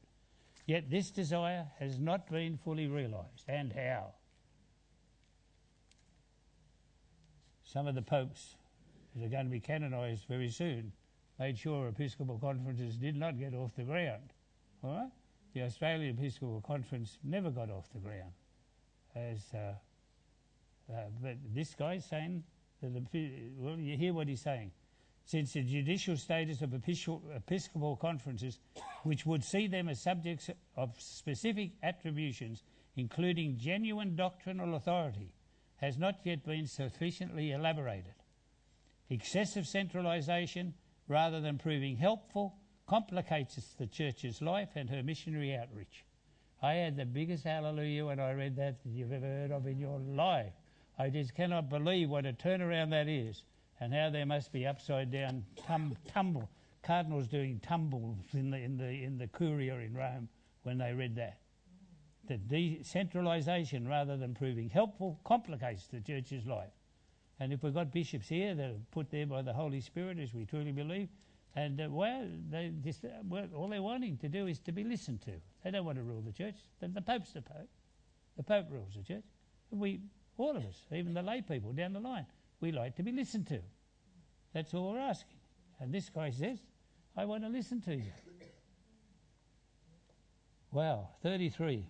Yet this desire has not been fully realized. And how? Some of the popes are going to be canonized very soon made sure Episcopal conferences did not get off the ground. All right? The Australian Episcopal Conference never got off the ground. As, uh, uh, but this guy's saying that, well, you hear what he's saying since the judicial status of episcopal conferences, which would see them as subjects of specific attributions, including genuine doctrinal authority, has not yet been sufficiently elaborated. Excessive centralisation, rather than proving helpful, complicates the church's life and her missionary outreach. I had the biggest hallelujah when I read that that you've ever heard of in your life. I just cannot believe what a turnaround that is and how there must be upside down tum, tumble cardinals doing tumbles in the in the in the curia in Rome when they read that. The decentralisation, rather than proving helpful, complicates the church's life. And if we've got bishops here that are put there by the Holy Spirit, as we truly believe, and uh, well, they just, well, all they're wanting to do is to be listened to. They don't want to rule the church. The, the Pope's the Pope. The Pope rules the church. We, all of us, even the lay people down the line, we like to be listened to. That's all we're asking. And this guy says, I want to listen to you. Wow, 33.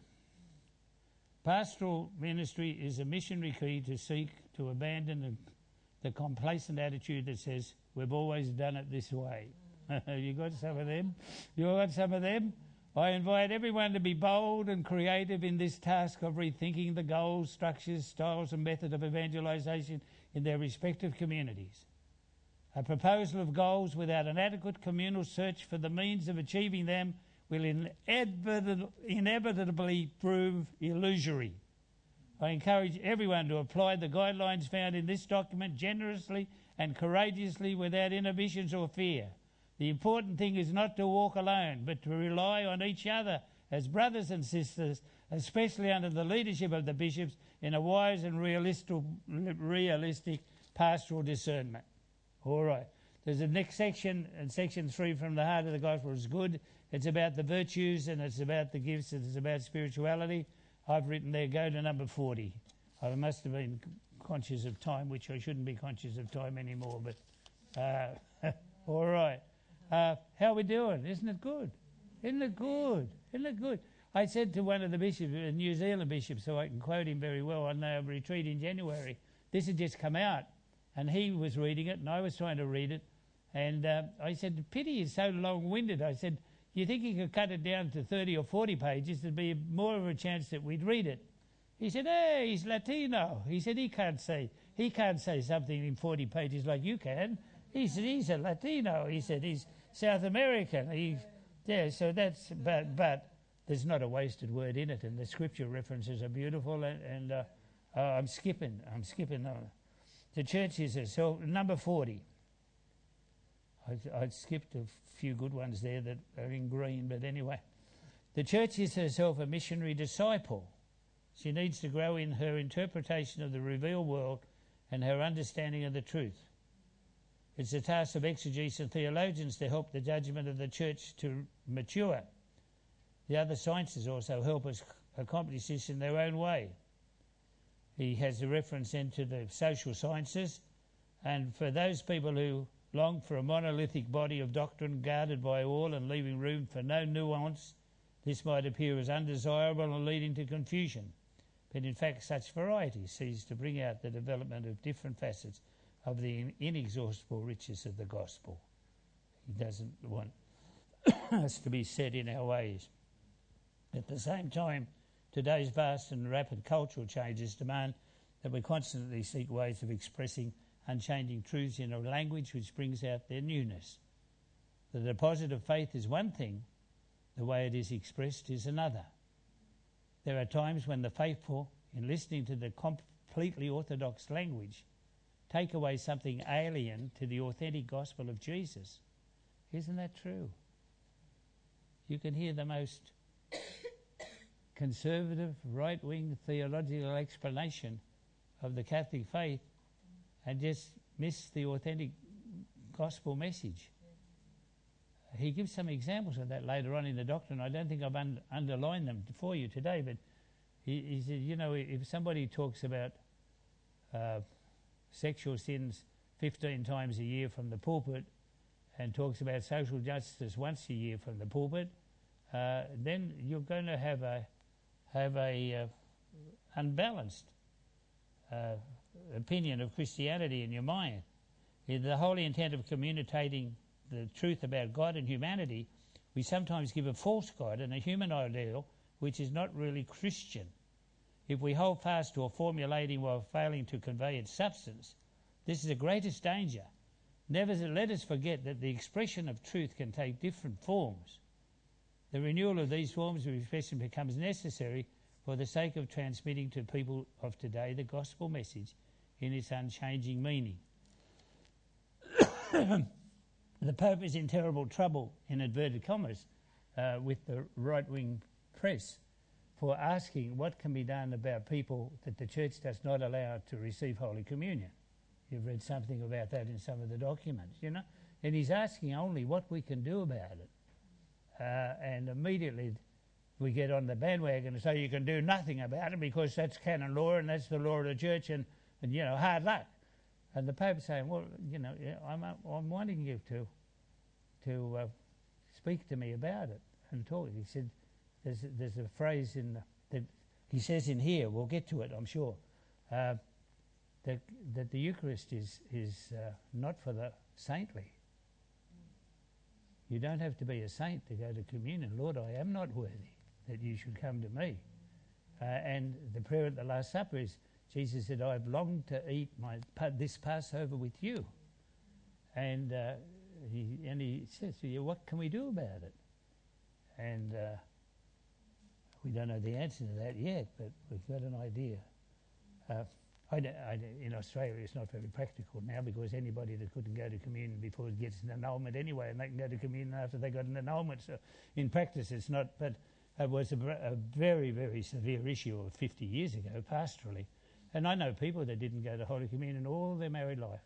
Pastoral ministry is a missionary key to seek to abandon the, the complacent attitude that says, we've always done it this way. you got some of them? You got some of them? I invite everyone to be bold and creative in this task of rethinking the goals, structures, styles, and method of evangelization in their respective communities. A proposal of goals without an adequate communal search for the means of achieving them will inevitably prove illusory. I encourage everyone to apply the guidelines found in this document generously and courageously without inhibitions or fear. The important thing is not to walk alone, but to rely on each other as brothers and sisters, especially under the leadership of the bishops, in a wise and realistic, realistic pastoral discernment. All right. There's a next section, and section three from the heart of the gospel is good. It's about the virtues and it's about the gifts and it's about spirituality. I've written there, go to number 40. I must have been conscious of time, which I shouldn't be conscious of time anymore, but uh, all right. Uh, how we doing? Isn't it good? Isn't it good? Isn't it good? I said to one of the bishops, a New Zealand bishop, so I can quote him very well on a retreat in January, this had just come out, and he was reading it, and I was trying to read it, and uh, I said, pity is so long-winded. I said, you think you could cut it down to 30 or 40 pages, there'd be more of a chance that we'd read it. He said, hey, he's Latino. He said, he can't say, he can't say something in 40 pages like you can. He said, he's a Latino. He said, he's South American. He, yeah, so that's, but, but there's not a wasted word in it, and the scripture references are beautiful, and, and uh, uh, I'm skipping, I'm skipping. Uh, the church is, so number 40. I, I skipped a few good ones there that are in green, but anyway. The church is herself a missionary disciple. She needs to grow in her interpretation of the revealed world and her understanding of the truth. It's the task of exegetes and theologians to help the judgment of the church to mature. The other sciences also help us accomplish this in their own way. He has a reference into the social sciences, and for those people who long for a monolithic body of doctrine guarded by all and leaving room for no nuance, this might appear as undesirable and leading to confusion. but in fact, such variety seeks to bring out the development of different facets of the inexhaustible riches of the gospel. He doesn't want us to be set in our ways. At the same time, today's vast and rapid cultural changes demand that we constantly seek ways of expressing unchanging truths in a language which brings out their newness. The deposit of faith is one thing, the way it is expressed is another. There are times when the faithful, in listening to the completely orthodox language, take away something alien to the authentic gospel of Jesus. Isn't that true? You can hear the most conservative, right wing theological explanation of the Catholic faith and just miss the authentic gospel message. He gives some examples of that later on in the doctrine. I don't think I've un- underlined them for you today, but he, he said, you know, if somebody talks about uh, sexual sins 15 times a year from the pulpit and talks about social justice once a year from the pulpit, uh, then you're going to have a have a uh, unbalanced uh, opinion of Christianity in your mind. In the holy intent of communicating the truth about God and humanity, we sometimes give a false God and a human ideal which is not really Christian. If we hold fast to a formulating while failing to convey its substance, this is the greatest danger. Never let us forget that the expression of truth can take different forms. The renewal of these forms of expression becomes necessary for the sake of transmitting to people of today the gospel message in its unchanging meaning. the Pope is in terrible trouble, in inverted commas, uh, with the right wing press for asking what can be done about people that the Church does not allow to receive Holy Communion. You've read something about that in some of the documents, you know? And he's asking only what we can do about it. Uh, and immediately we get on the bandwagon and say you can do nothing about it because that's canon law and that's the law of the church and, and you know, hard luck. And the Pope's saying, well, you know, I'm, I'm wanting you to, to uh, speak to me about it and talk. He said, there's, there's a phrase in the, that he says in here, we'll get to it, I'm sure, uh, that, that the Eucharist is, is uh, not for the saintly. You don't have to be a saint to go to communion. Lord, I am not worthy that you should come to me. Uh, and the prayer at the Last Supper is Jesus said, I've longed to eat my, this Passover with you. And, uh, he, and he says to you, What can we do about it? And uh, we don't know the answer to that yet, but we've got an idea. Uh, I I in Australia, it's not very practical now because anybody that couldn't go to communion before gets an annulment anyway, and they can go to communion after they got an annulment. So in practice, it's not. But it was a, a very, very severe issue of 50 years ago, pastorally. And I know people that didn't go to Holy Communion all their married life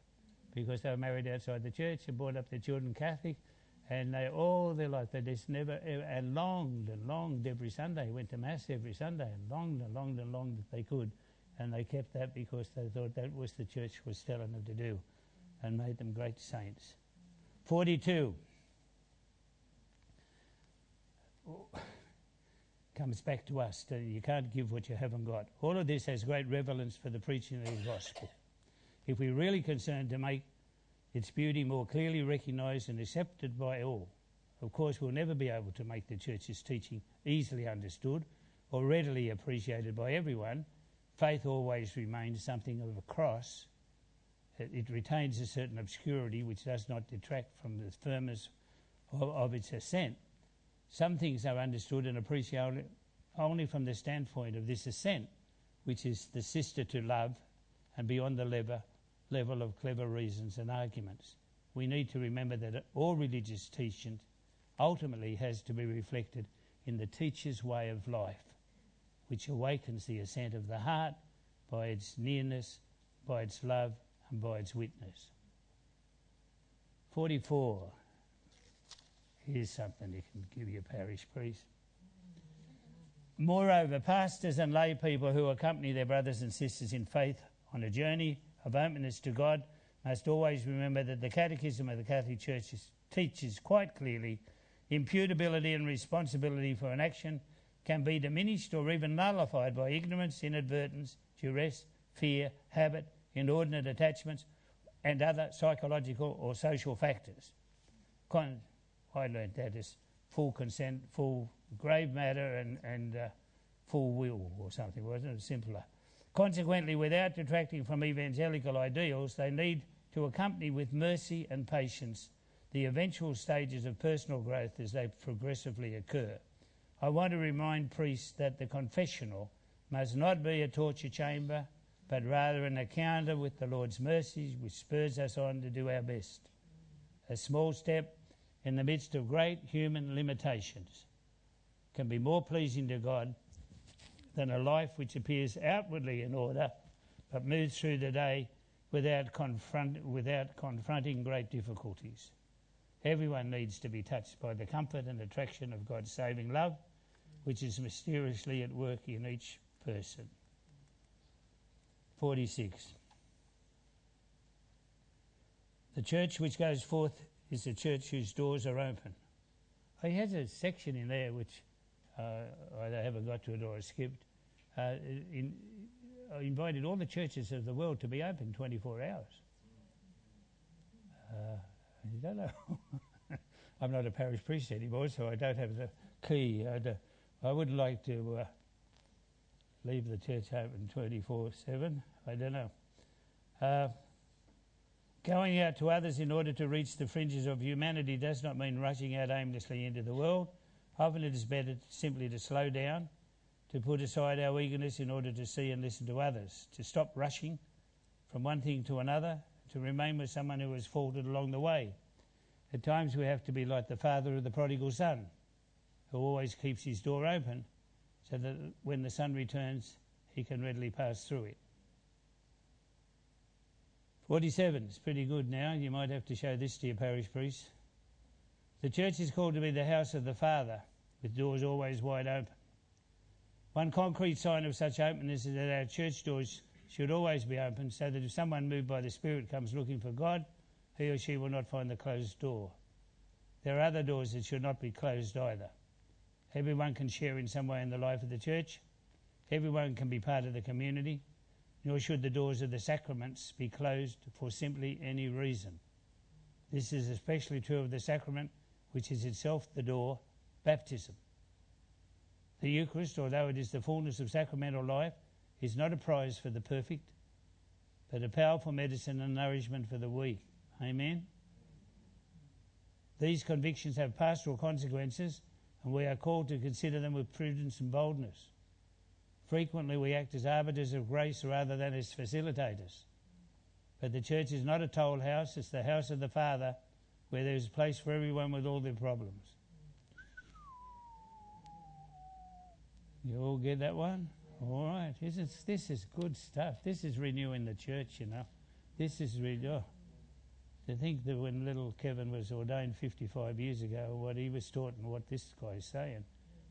because they were married outside the church and brought up their children Catholic. And they all their life, they just never, and longed and longed every Sunday, went to Mass every Sunday, and longed and longed and longed that they could. And they kept that because they thought that was the church was telling them to do and made them great saints. 42 comes back to us. That you can't give what you haven't got. All of this has great relevance for the preaching of the gospel. If we're really concerned to make its beauty more clearly recognised and accepted by all, of course, we'll never be able to make the church's teaching easily understood or readily appreciated by everyone. Faith always remains something of a cross. It, retains a certain obscurity which does not detract from the firmness of, of its assent some things are understood and appreciated only from the standpoint of this assent, which is the sister to love and beyond the level, level of clever reasons and arguments. We need to remember that all religious teaching ultimately has to be reflected in the teacher's way of life, which awakens the assent of the heart by its nearness, by its love, and by its witness. 44. Here's something you can give your parish priest. Moreover, pastors and lay people who accompany their brothers and sisters in faith on a journey of openness to God must always remember that the Catechism of the Catholic Church teaches quite clearly imputability and responsibility for an action can be diminished or even nullified by ignorance, inadvertence, duress, fear, habit, inordinate attachments, and other psychological or social factors. I learned that as full consent, full grave matter, and, and uh, full will or something, wasn't it? Simpler. Consequently, without detracting from evangelical ideals, they need to accompany with mercy and patience the eventual stages of personal growth as they progressively occur. I want to remind priests that the confessional must not be a torture chamber, but rather an encounter with the Lord's mercies which spurs us on to do our best. A small step in the midst of great human limitations can be more pleasing to God than a life which appears outwardly in order but moves through the day without, confront, without confronting great difficulties. Everyone needs to be touched by the comfort and attraction of God's saving love, which is mysteriously at work in each person. 46. The church which goes forth is the church whose doors are open. He has a section in there which uh, I haven't got to it or I skipped. Uh, in, I invited all the churches of the world to be open 24 hours. Uh, I don't know. I'm not a parish priest anymore, so I don't have the key. I'd, I wouldn't like to uh, leave the church open 24 7. I don't know. Going out to others in order to reach the fringes of humanity does not mean rushing out aimlessly into the world. Often it is better simply to slow down, to put aside our eagerness in order to see and listen to others, to stop rushing from one thing to another, to remain with someone who has faltered along the way. At times we have to be like the father of the prodigal son, who always keeps his door open so that when the son returns, he can readily pass through it. 47 is pretty good now. You might have to show this to your parish priest. The church is called to be the house of the Father, with doors always wide open. One concrete sign of such openness is that our church doors should always be open, so that if someone moved by the Spirit comes looking for God, he or she will not find the closed door. There are other doors that should not be closed either. Everyone can share in some way in the life of the church. Everyone can be part of the community, nor should the doors of the sacraments be closed for simply any reason. This is especially true of the sacrament, which is itself the door, baptism. The Eucharist, although it is the fullness of sacramental life, is not a prize for the perfect, but a powerful medicine and nourishment for the weak. Amen? These convictions have pastoral consequences, and we are called to consider them with prudence and boldness. Frequently, we act as arbiters of grace rather than as facilitators. But the church is not a toll house, it's the house of the Father where there is a place for everyone with all their problems. You all get that one? All right. This is, this is good stuff. This is renewing the church, you know. This is renewing. Oh to think that when little Kevin was ordained 55 years ago, what he was taught and what this guy is saying.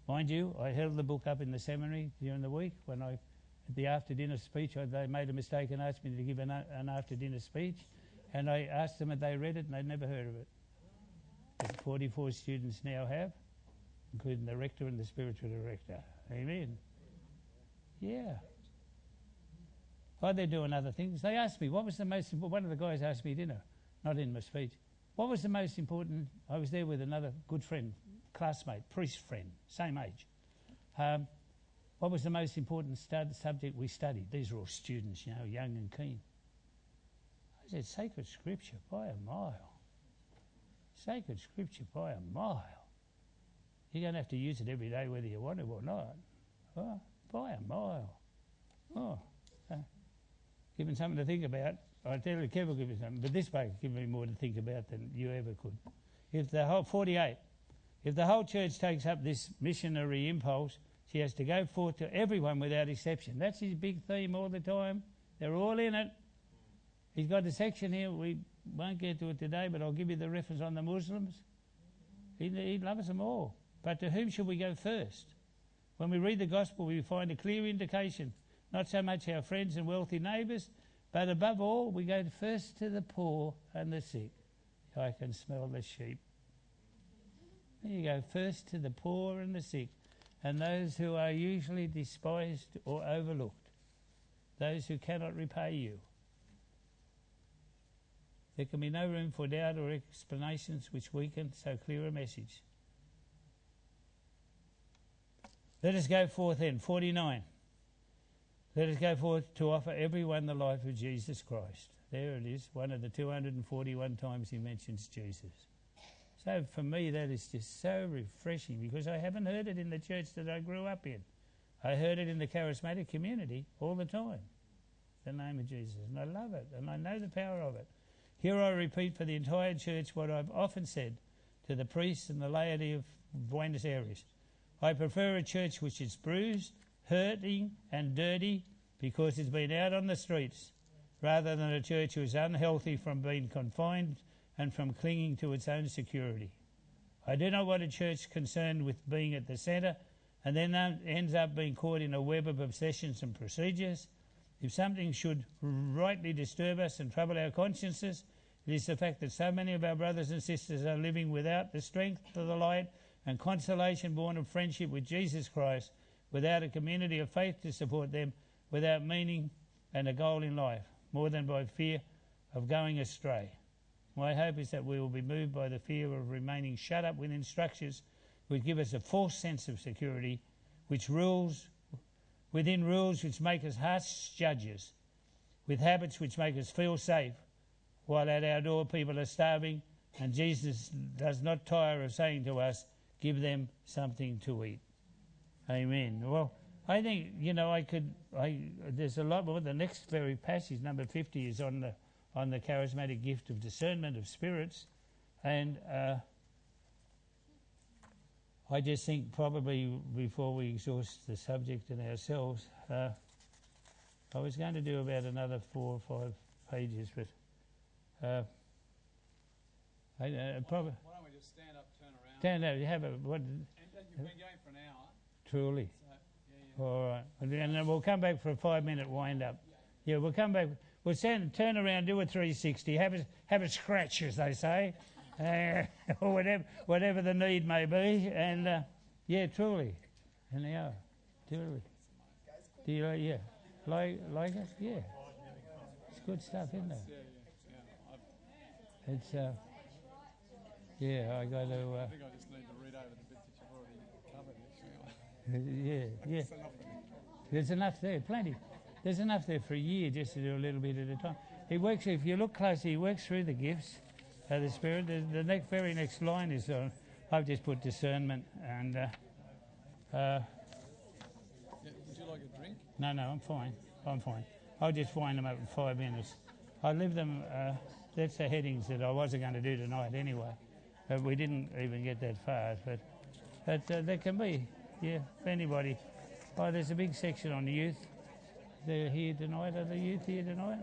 Mind you, I held the book up in the seminary during the week when I, at the after dinner speech, I, they made a mistake and asked me to give an, an after dinner speech, and I asked them if they read it and they'd never heard of it. 44 students now have, including the rector and the spiritual director. Amen. Yeah. While they're doing other things, they asked me, what was the most? One of the guys asked me dinner not in my speech. What was the most important? I was there with another good friend, classmate, priest friend, same age. Um, what was the most important stud- subject we studied? These are all students, you know, young and keen. I said, Sacred Scripture by a mile. Sacred Scripture by a mile. You're going to have to use it every day whether you want to or not. Oh, by a mile. Oh, uh, given something to think about. I tell you, Kev will give you something, but this will give me more to think about than you ever could. If the whole 48, if the whole church takes up this missionary impulse, she has to go forth to everyone without exception. That's his big theme all the time. They're all in it. He's got a section here. We won't get to it today, but I'll give you the reference on the Muslims. He, he loves them all. But to whom should we go first? When we read the gospel, we find a clear indication not so much our friends and wealthy neighbours, but above all, we go first to the poor and the sick. I can smell the sheep. There you go, first to the poor and the sick. and those who are usually despised or overlooked, those who cannot repay you. There can be no room for doubt or explanations which weaken so clear a message. Let us go forth then. 49. Let us go forth to offer everyone the life of Jesus Christ. There it is, one of the 241 times he mentions Jesus. So for me, that is just so refreshing because I haven't heard it in the church that I grew up in. I heard it in the charismatic community all the time. The name of Jesus. And I love it and I know the power of it. Here I repeat for the entire church what I've often said to the priests and the laity of Buenos Aires. I prefer a church which is bruised, hurting, and dirty because it's been out on the streets, rather than a church who is unhealthy from being confined and from clinging to its own security. I do not want a church concerned with being at the centre and then ends up being caught in a web of obsessions and procedures. If something should rightly disturb us and trouble our consciences, it is the fact that so many of our brothers and sisters are living without the strength of the light and consolation born of friendship with Jesus Christ, without a community of faith to support them, without meaning and a goal in life, more than by fear of going astray. My hope is that we will be moved by the fear of remaining shut up within structures which give us a false sense of security, which rules within rules which make us harsh judges, with habits which make us feel safe, while at our door people are starving, and Jesus does not tire of saying to us, Give them something to eat. Amen. Well, I think, you know, I could, I, there's a lot more. The next very passage, number 50, is on the, on the charismatic gift of discernment of spirits. And uh, I just think probably before we exhaust the subject and ourselves, uh, I was going to do about another four or five pages, but uh, I, uh, probably. Why don't we just stand up, turn around? Stand up. You have a what? And you've been going for an hour. Truly. So, yeah, yeah. All right. And then we'll come back for a five minute wind up. Yeah, we'll come back. We'll stand, turn around, do a 360, have a, have a scratch, as they say, uh, or whatever, whatever the need may be. And uh, yeah, truly. And they are. Truly. Do you like, yeah. Like, like it? Yeah. It's good stuff, isn't it? It's, uh, yeah, I got to, uh, I think I just need to read over the bits that you've already covered, actually. yeah, yeah. That's enough for me. There's enough there, plenty. There's enough there for a year just to do a little bit at a time. He works, if you look closely, he works through the gifts of the Spirit. The, the next, very next line is on, I've just put discernment and, uh, uh, would you like a drink? no, no, I'm fine. I'm fine. I'll just wind them up in five minutes. I leave them, uh, that's the headings that I wasn't going to do tonight anyway. But we didn't even get that far. But, but uh, there can be, yeah, anybody. Oh, there's a big section on the youth. They're here tonight. Are the youth here tonight?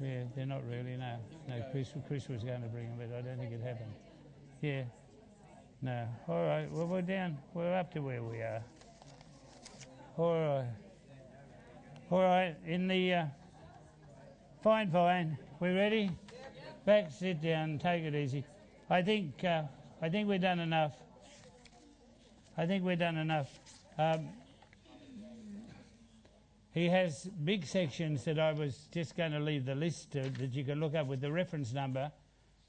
Yeah, they're not really, no. No, Chris, Chris was going to bring them, but I don't think it happened. Yeah. No. All right. Well, we're down. We're up to where we are. All right. All right. In the. Uh, fine, fine. We ready? Back, sit down, take it easy. I think. Uh, I think we've done enough. I think we've done enough. Um, he has big sections that I was just going to leave the list to, that you can look up with the reference number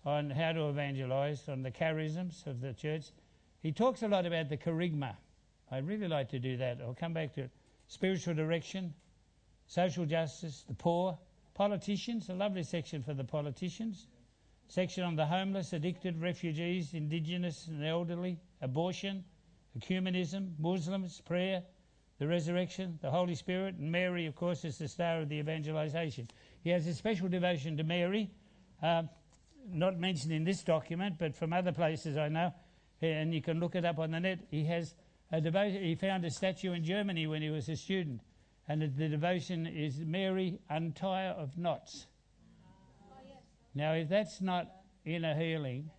on how to evangelize, on the charisms of the church. He talks a lot about the kerygma. I really like to do that. I'll come back to it. Spiritual direction, social justice, the poor, politicians, a lovely section for the politicians. Section on the homeless, addicted, refugees, indigenous and elderly, abortion, ecumenism, Muslims, prayer, the resurrection, the Holy Spirit, and Mary, of course, is the star of the evangelization. He has a special devotion to Mary, um, not mentioned in this document, but from other places I know, and you can look it up on the net. He has a devotion. He found a statue in Germany when he was a student, and the, devotion is Mary, untier of knots. Now, if that's not inner healing,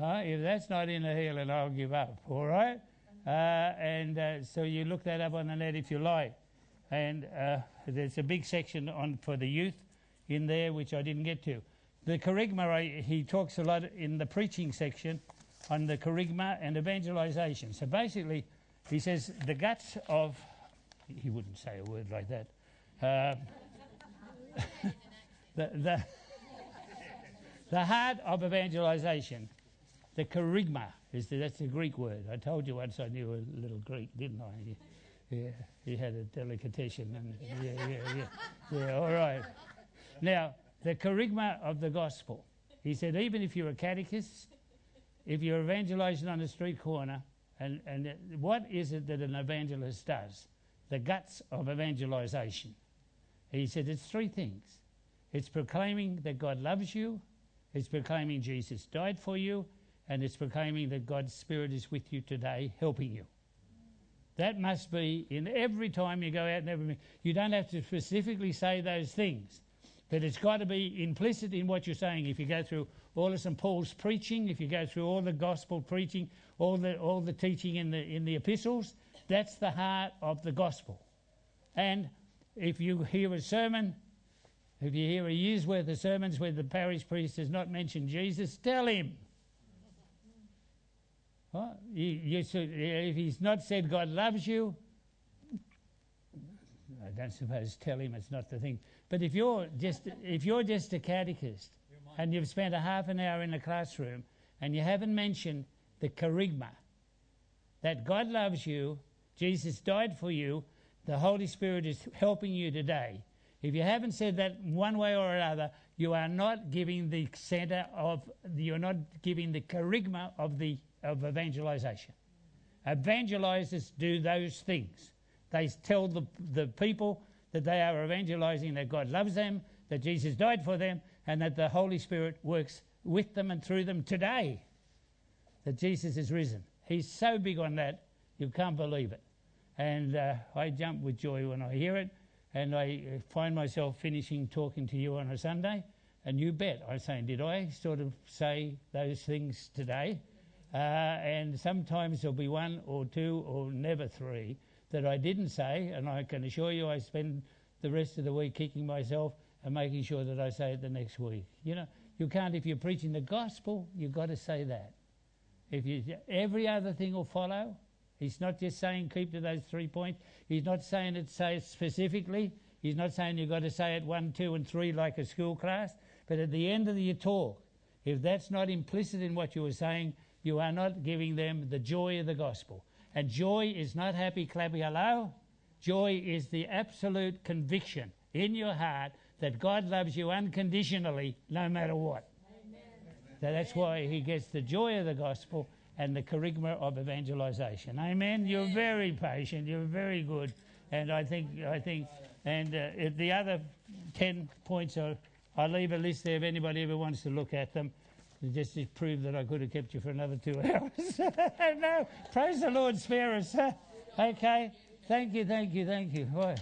uh, if that's not inner healing, I'll give up. All right. Uh, and uh, so you look that up on the net if you like. And uh, there's a big section on for the youth in there, which I didn't get to. The I, he talks a lot in the preaching section on the kerygma and evangelization. So basically, he says the guts of, he wouldn't say a word like that. Uh, the, the, the heart of evangelization, the kerygma, that's the Greek word. I told you once I knew a little Greek, didn't I? Yeah, he had a delicatessen. And, yeah, yeah, yeah. Yeah, all right. Now, the kerygma of the gospel. He said, even if you're a catechist, if you're evangelizing on the street corner, and, and what is it that an evangelist does? The guts of evangelization. He said it's three things it's proclaiming that God loves you, it's proclaiming Jesus died for you, and it's proclaiming that God's Spirit is with you today, helping you. That must be in every time you go out and every. You don't have to specifically say those things, but it's got to be implicit in what you're saying. If you go through all of St. Paul's preaching, if you go through all the gospel preaching, all the, all the teaching in the, in the epistles, that's the heart of the gospel. And if you hear a sermon, if you hear a year's worth of sermons where the parish priest does not mention Jesus, tell him. You, should, if he's not said God loves you, I don't suppose tell him it's not the thing. But if you're just if you're just a catechist and you've spent a half an hour in the classroom and you haven't mentioned the kerygma that God loves you, Jesus died for you, the Holy Spirit is helping you today. If you haven't said that one way or another, you are not giving the center of, you're not giving the kerygma of the of evangelization. Evangelizers do those things. They tell the, the people that they are evangelizing, that God loves them, that Jesus died for them, and that the Holy Spirit works with them and through them today. That Jesus is risen. He's so big on that, you can't believe it. And uh, I jump with joy when I hear it, and I uh, find myself finishing talking to you on a Sunday. And you bet, I'm saying, did I sort of say those things today? Uh, and sometimes there'll be one or two or never three that I didn't say, and I can assure you I spend the rest of the week kicking myself and making sure that I say it the next week. You know, you can't, if you're preaching the gospel, you've got to say that. If you, every other thing will follow. He's not just saying keep to those three points. He's not saying it say it specifically. He's not saying you've got to say it one, two, and three like a school class. But at the end of your talk, if that's not implicit in what you were saying, you are not giving them the joy of the gospel. And joy is not happy, clappy, hello. Joy is the absolute conviction in your heart that God loves you unconditionally no matter what. So that's why he gets the joy of the gospel and the kerygma of evangelization. Amen. You're very patient. You're very good, and I think I think and uh, the other ten points are. I'll leave a list there if anybody ever wants to look at them just to prove that I could have kept you for another two hours. no, praise the Lord, spare us. Okay, thank you, thank you, thank you. Boy.